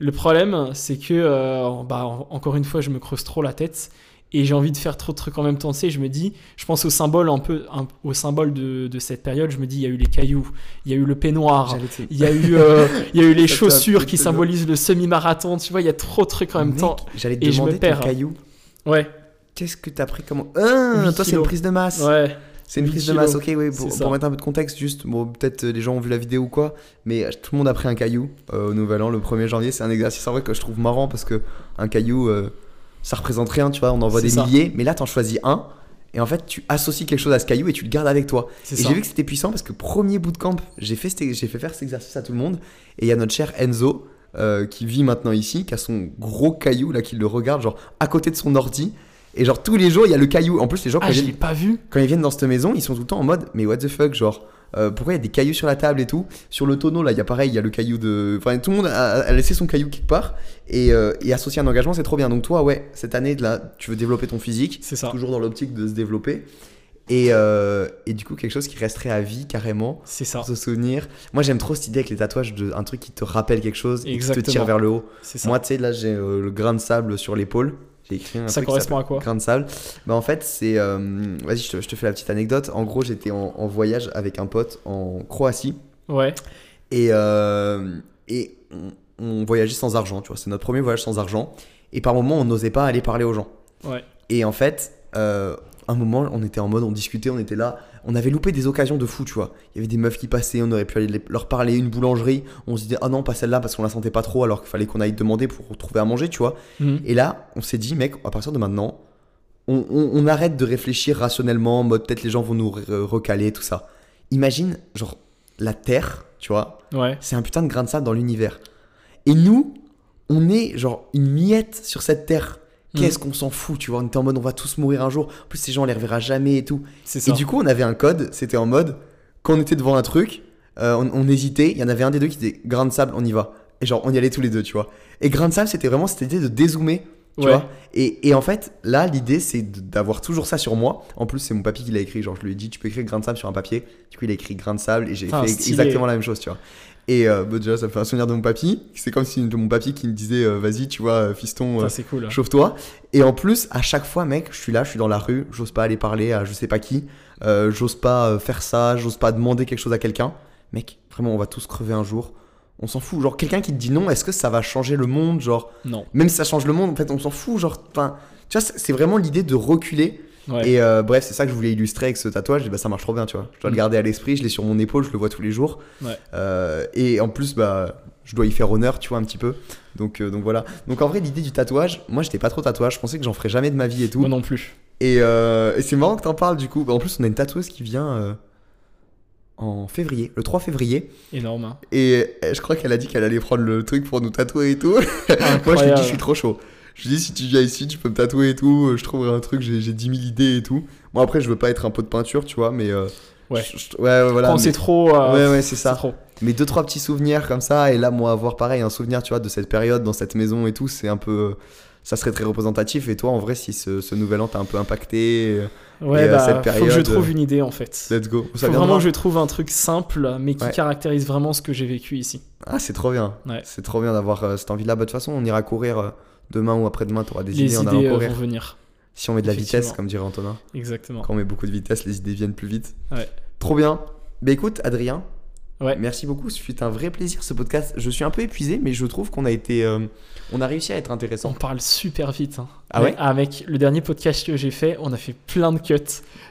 Le problème, c'est que, euh, bah, en- encore une fois, je me creuse trop la tête et j'ai envie de faire trop de trucs en même temps. Tu sais, je me dis, je pense au symbole un peu, un- au symbole de, de cette période. Je me dis, il y a eu les cailloux, il y a eu le peignoir, il y a eu, euh, *laughs* il y a eu les chaussures qui symbolisent le semi-marathon. Tu vois, il y a trop de trucs en même Mec, temps. J'allais te et je me demander perds. caillou. Ouais, Qu'est-ce que t'as pris comme. Ah, Huit toi, c'est une prise de masse. ouais. C'est une 8 prise de masse, ok, oui, pour, mettre un peu de contexte, juste, bon, peut-être euh, les gens ont vu la vidéo ou quoi, mais euh, tout le monde a pris un caillou euh, au Nouvel An, le 1er janvier. C'est un exercice en vrai que je trouve marrant parce que un caillou, euh, ça représente rien, tu vois, on en voit des ça. milliers, mais là, t'en choisis un, et en fait, tu associes quelque chose à ce caillou et tu le gardes avec toi. Et j'ai vu que c'était puissant parce que premier bootcamp, j'ai fait, j'ai fait faire cet exercice à tout le monde, et il y a notre cher Enzo. euh, qui vit maintenant ici, qui a son gros caillou là, qui le regarde genre à côté de son ordi, et genre tous les jours il y a le caillou. En plus les gens quand Ah, ils je viennent- l'ai pas vu. quand ils viennent dans cette maison, ils sont tout le temps en mode mais what the fuck, genre euh, pourquoi il y a des cailloux sur la table et tout Sur le tonneau là, il y a pareil, il y a le caillou de. Enfin, tout le monde a, a laissé son caillou quelque part et, euh, et associer un engagement, c'est trop bien. Donc, toi, ouais, cette année là, tu veux développer ton physique, C'est ça. toujours dans l'optique de se développer et, euh, et du coup, quelque chose qui resterait à vie carrément. C'est ça. Pour se souvenir. Moi, j'aime trop cette idée avec les tatouages, de, un truc qui te rappelle quelque chose et qui te Exactement. tire vers le haut. C'est ça. Moi, tu sais, là, j'ai euh, le grain de sable sur l'épaule. J'ai écrit un ça truc correspond à quoi Grain de sable. Bah en fait, c'est. euh, Vas-y, je te, je te fais la petite anecdote. En gros, j'étais en, en voyage avec un pote en Croatie Ouais. et, euh, et on, on voyageait sans argent, tu vois. C'est notre premier voyage sans argent. Et par moment, on n'osait pas aller parler aux gens. Ouais. Et en fait, euh, un moment, on était en mode, on discutait, on était là. On avait loupé des occasions de fou, tu vois. Il y avait des meufs qui passaient, on aurait pu aller leur parler, une boulangerie. On se disait, ah non, pas celle-là parce qu'on la sentait pas trop alors qu'il fallait qu'on aille demander pour trouver à manger, tu vois. Mhm. Et là, on s'est dit, mec, à partir de maintenant, on, on- on arrête de réfléchir rationnellement, en mode peut-être les gens vont nous re- recaler, tout ça. Imagine, genre, la Terre, tu vois, Ouais. c'est un putain de grain de sable dans l'univers. Et nous, on est genre une miette sur cette Terre. Qu'est-ce qu'on s'en fout, tu vois On était en mode, on va tous mourir un jour. En plus, ces gens, on les reverra jamais et tout. C'est ça. Et du coup, on avait un code, c'était en mode, quand on était devant un truc, euh, on, on hésitait, il y en avait un des deux qui disait grain de sable, on y va. Et genre, on y allait tous les deux, tu vois. Et grain de sable, c'était vraiment cette idée de dézoomer, tu Ouais. vois. Et, et en fait, là, l'idée, c'est d'avoir toujours ça sur moi. En plus, c'est mon papy qui l'a écrit. Genre, je lui ai dit, tu peux écrire grain de sable sur un papier. Du coup, il a écrit grain de sable et j'ai Ah, fait stylé. exactement la même chose, tu vois. Et euh, bah, déjà, ça me fait un souvenir de mon papy. C'est comme si de mon papy qui me disait, euh, vas-y, tu vois, euh, fiston, euh, cool. Chauffe-toi. Et en plus, à chaque fois, mec, je suis là, je suis dans la rue, j'ose pas aller parler à je sais pas qui, j'ose pas faire ça, j'ose pas demander quelque chose à quelqu'un. Mec, vraiment, on va tous crever un jour. On s'en fout. Genre, quelqu'un qui te dit non, est-ce que ça va changer le monde Genre, Non. même si ça change le monde, en fait, on s'en fout. Genre, enfin, tu vois, c'est vraiment l'idée de reculer. Ouais. Et euh, bref, c'est ça que je voulais illustrer avec ce tatouage. Et bah, ça marche trop bien, tu vois. Je dois Mm. le garder à l'esprit, je l'ai sur mon épaule, je le vois tous les jours. Ouais. Euh, et en plus, bah, je dois y faire honneur, tu vois, un petit peu. Donc, euh, donc voilà. Donc en vrai, l'idée du tatouage, moi, j'étais pas trop tatouage. Je pensais que j'en ferais jamais de ma vie et tout. Moi non plus. Et, et c'est marrant que t'en parles du coup. Bah, en plus, on a une tatoueuse qui vient en février, le 3 février. Énorme. hein. Et je crois qu'elle a dit qu'elle allait prendre le truc pour nous tatouer et tout. *laughs* Moi, je lui dis, je suis trop chaud. Je lui dis, si tu viens ici, tu peux me tatouer et tout. Je trouverai un truc, j'ai j'ai 10 000 idées et tout. Bon, après, je veux pas être un pot de peinture, tu vois, mais. euh, Ouais. je- je- ouais, voilà. Quand mais- c'est trop. euh, Ouais, ouais, c'est ça. trop. Mais deux, trois petits souvenirs comme ça. Et là, moi, avoir pareil, un souvenir, tu vois, de cette période, dans cette maison et tout, c'est un peu. Ça serait très représentatif. Et toi, en vrai, si ce, ce nouvel an t'a un peu impacté, Ouais, Et, euh, bah, cette faut que je période, trouve une idée en fait. let's go. Ça Faut vraiment que je trouve un truc simple, mais qui Ouais. caractérise vraiment ce que j'ai vécu ici. Ah, c'est trop bien. Ouais. C'est trop bien d'avoir euh, cette envie-là. Bah, De toute façon, on ira courir euh, demain ou après-demain. Tu auras des Les idées en allant euh, courir. vont venir. Si on met de la vitesse, comme dirait Antonin. Exactement. Quand on met beaucoup de vitesse, les idées viennent plus vite. Ouais. Trop bien. Bah écoute, Adrien. Ouais. Merci beaucoup. Ce fut un vrai plaisir ce podcast. Je suis un peu épuisé, mais je trouve qu'on a été. euh, on a réussi à être On intéressant. parle super vite. hein. Ah ouais? Mec, le dernier podcast que j'ai fait, on a fait plein de cuts.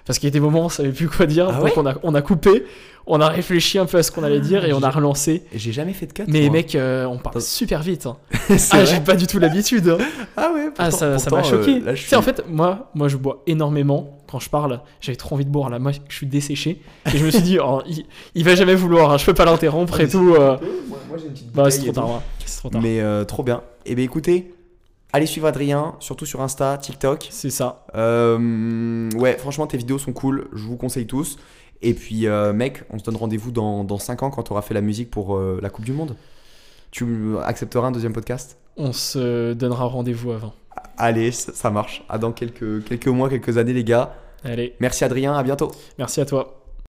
Parce qu'il y a des moments où on savait plus quoi dire. Ah donc ouais? on, a, on a coupé, on a réfléchi un peu à ce qu'on allait dire et on a relancé. J'ai jamais fait de cut. Mais moi. mec, euh, on parle super vite. hein. *laughs* Ah, j'ai pas du tout l'habitude. hein. Ah ouais, Ah, pourtant- ça ça m'a choqué. euh, là, je en fait, moi, moi, je bois énormément. Quand je parle, j'avais trop envie de boire. Là, moi, je suis desséché. Et je me suis dit, *laughs* oh, il, il va jamais vouloir. hein, je peux pas l'interrompre et tout. euh. Moi, moi, j'ai une petite Bah, c'est trop tard. trop. Mais euh, trop bien. Et ben écoutez, allez suivre Adrien, surtout sur Insta, TikTok. C'est ça. Euh, ouais, franchement, tes vidéos sont cool. Je vous conseille tous. Et puis, euh, mec, on se donne rendez-vous dans, dans 5 ans quand tu auras fait la musique pour euh, la Coupe du Monde. Tu accepteras un deuxième podcast? On se donnera rendez-vous avant. Allez, ça, ça marche. À dans quelques, quelques mois, quelques années, les gars. Allez, Merci Adrien, à bientôt. merci à toi.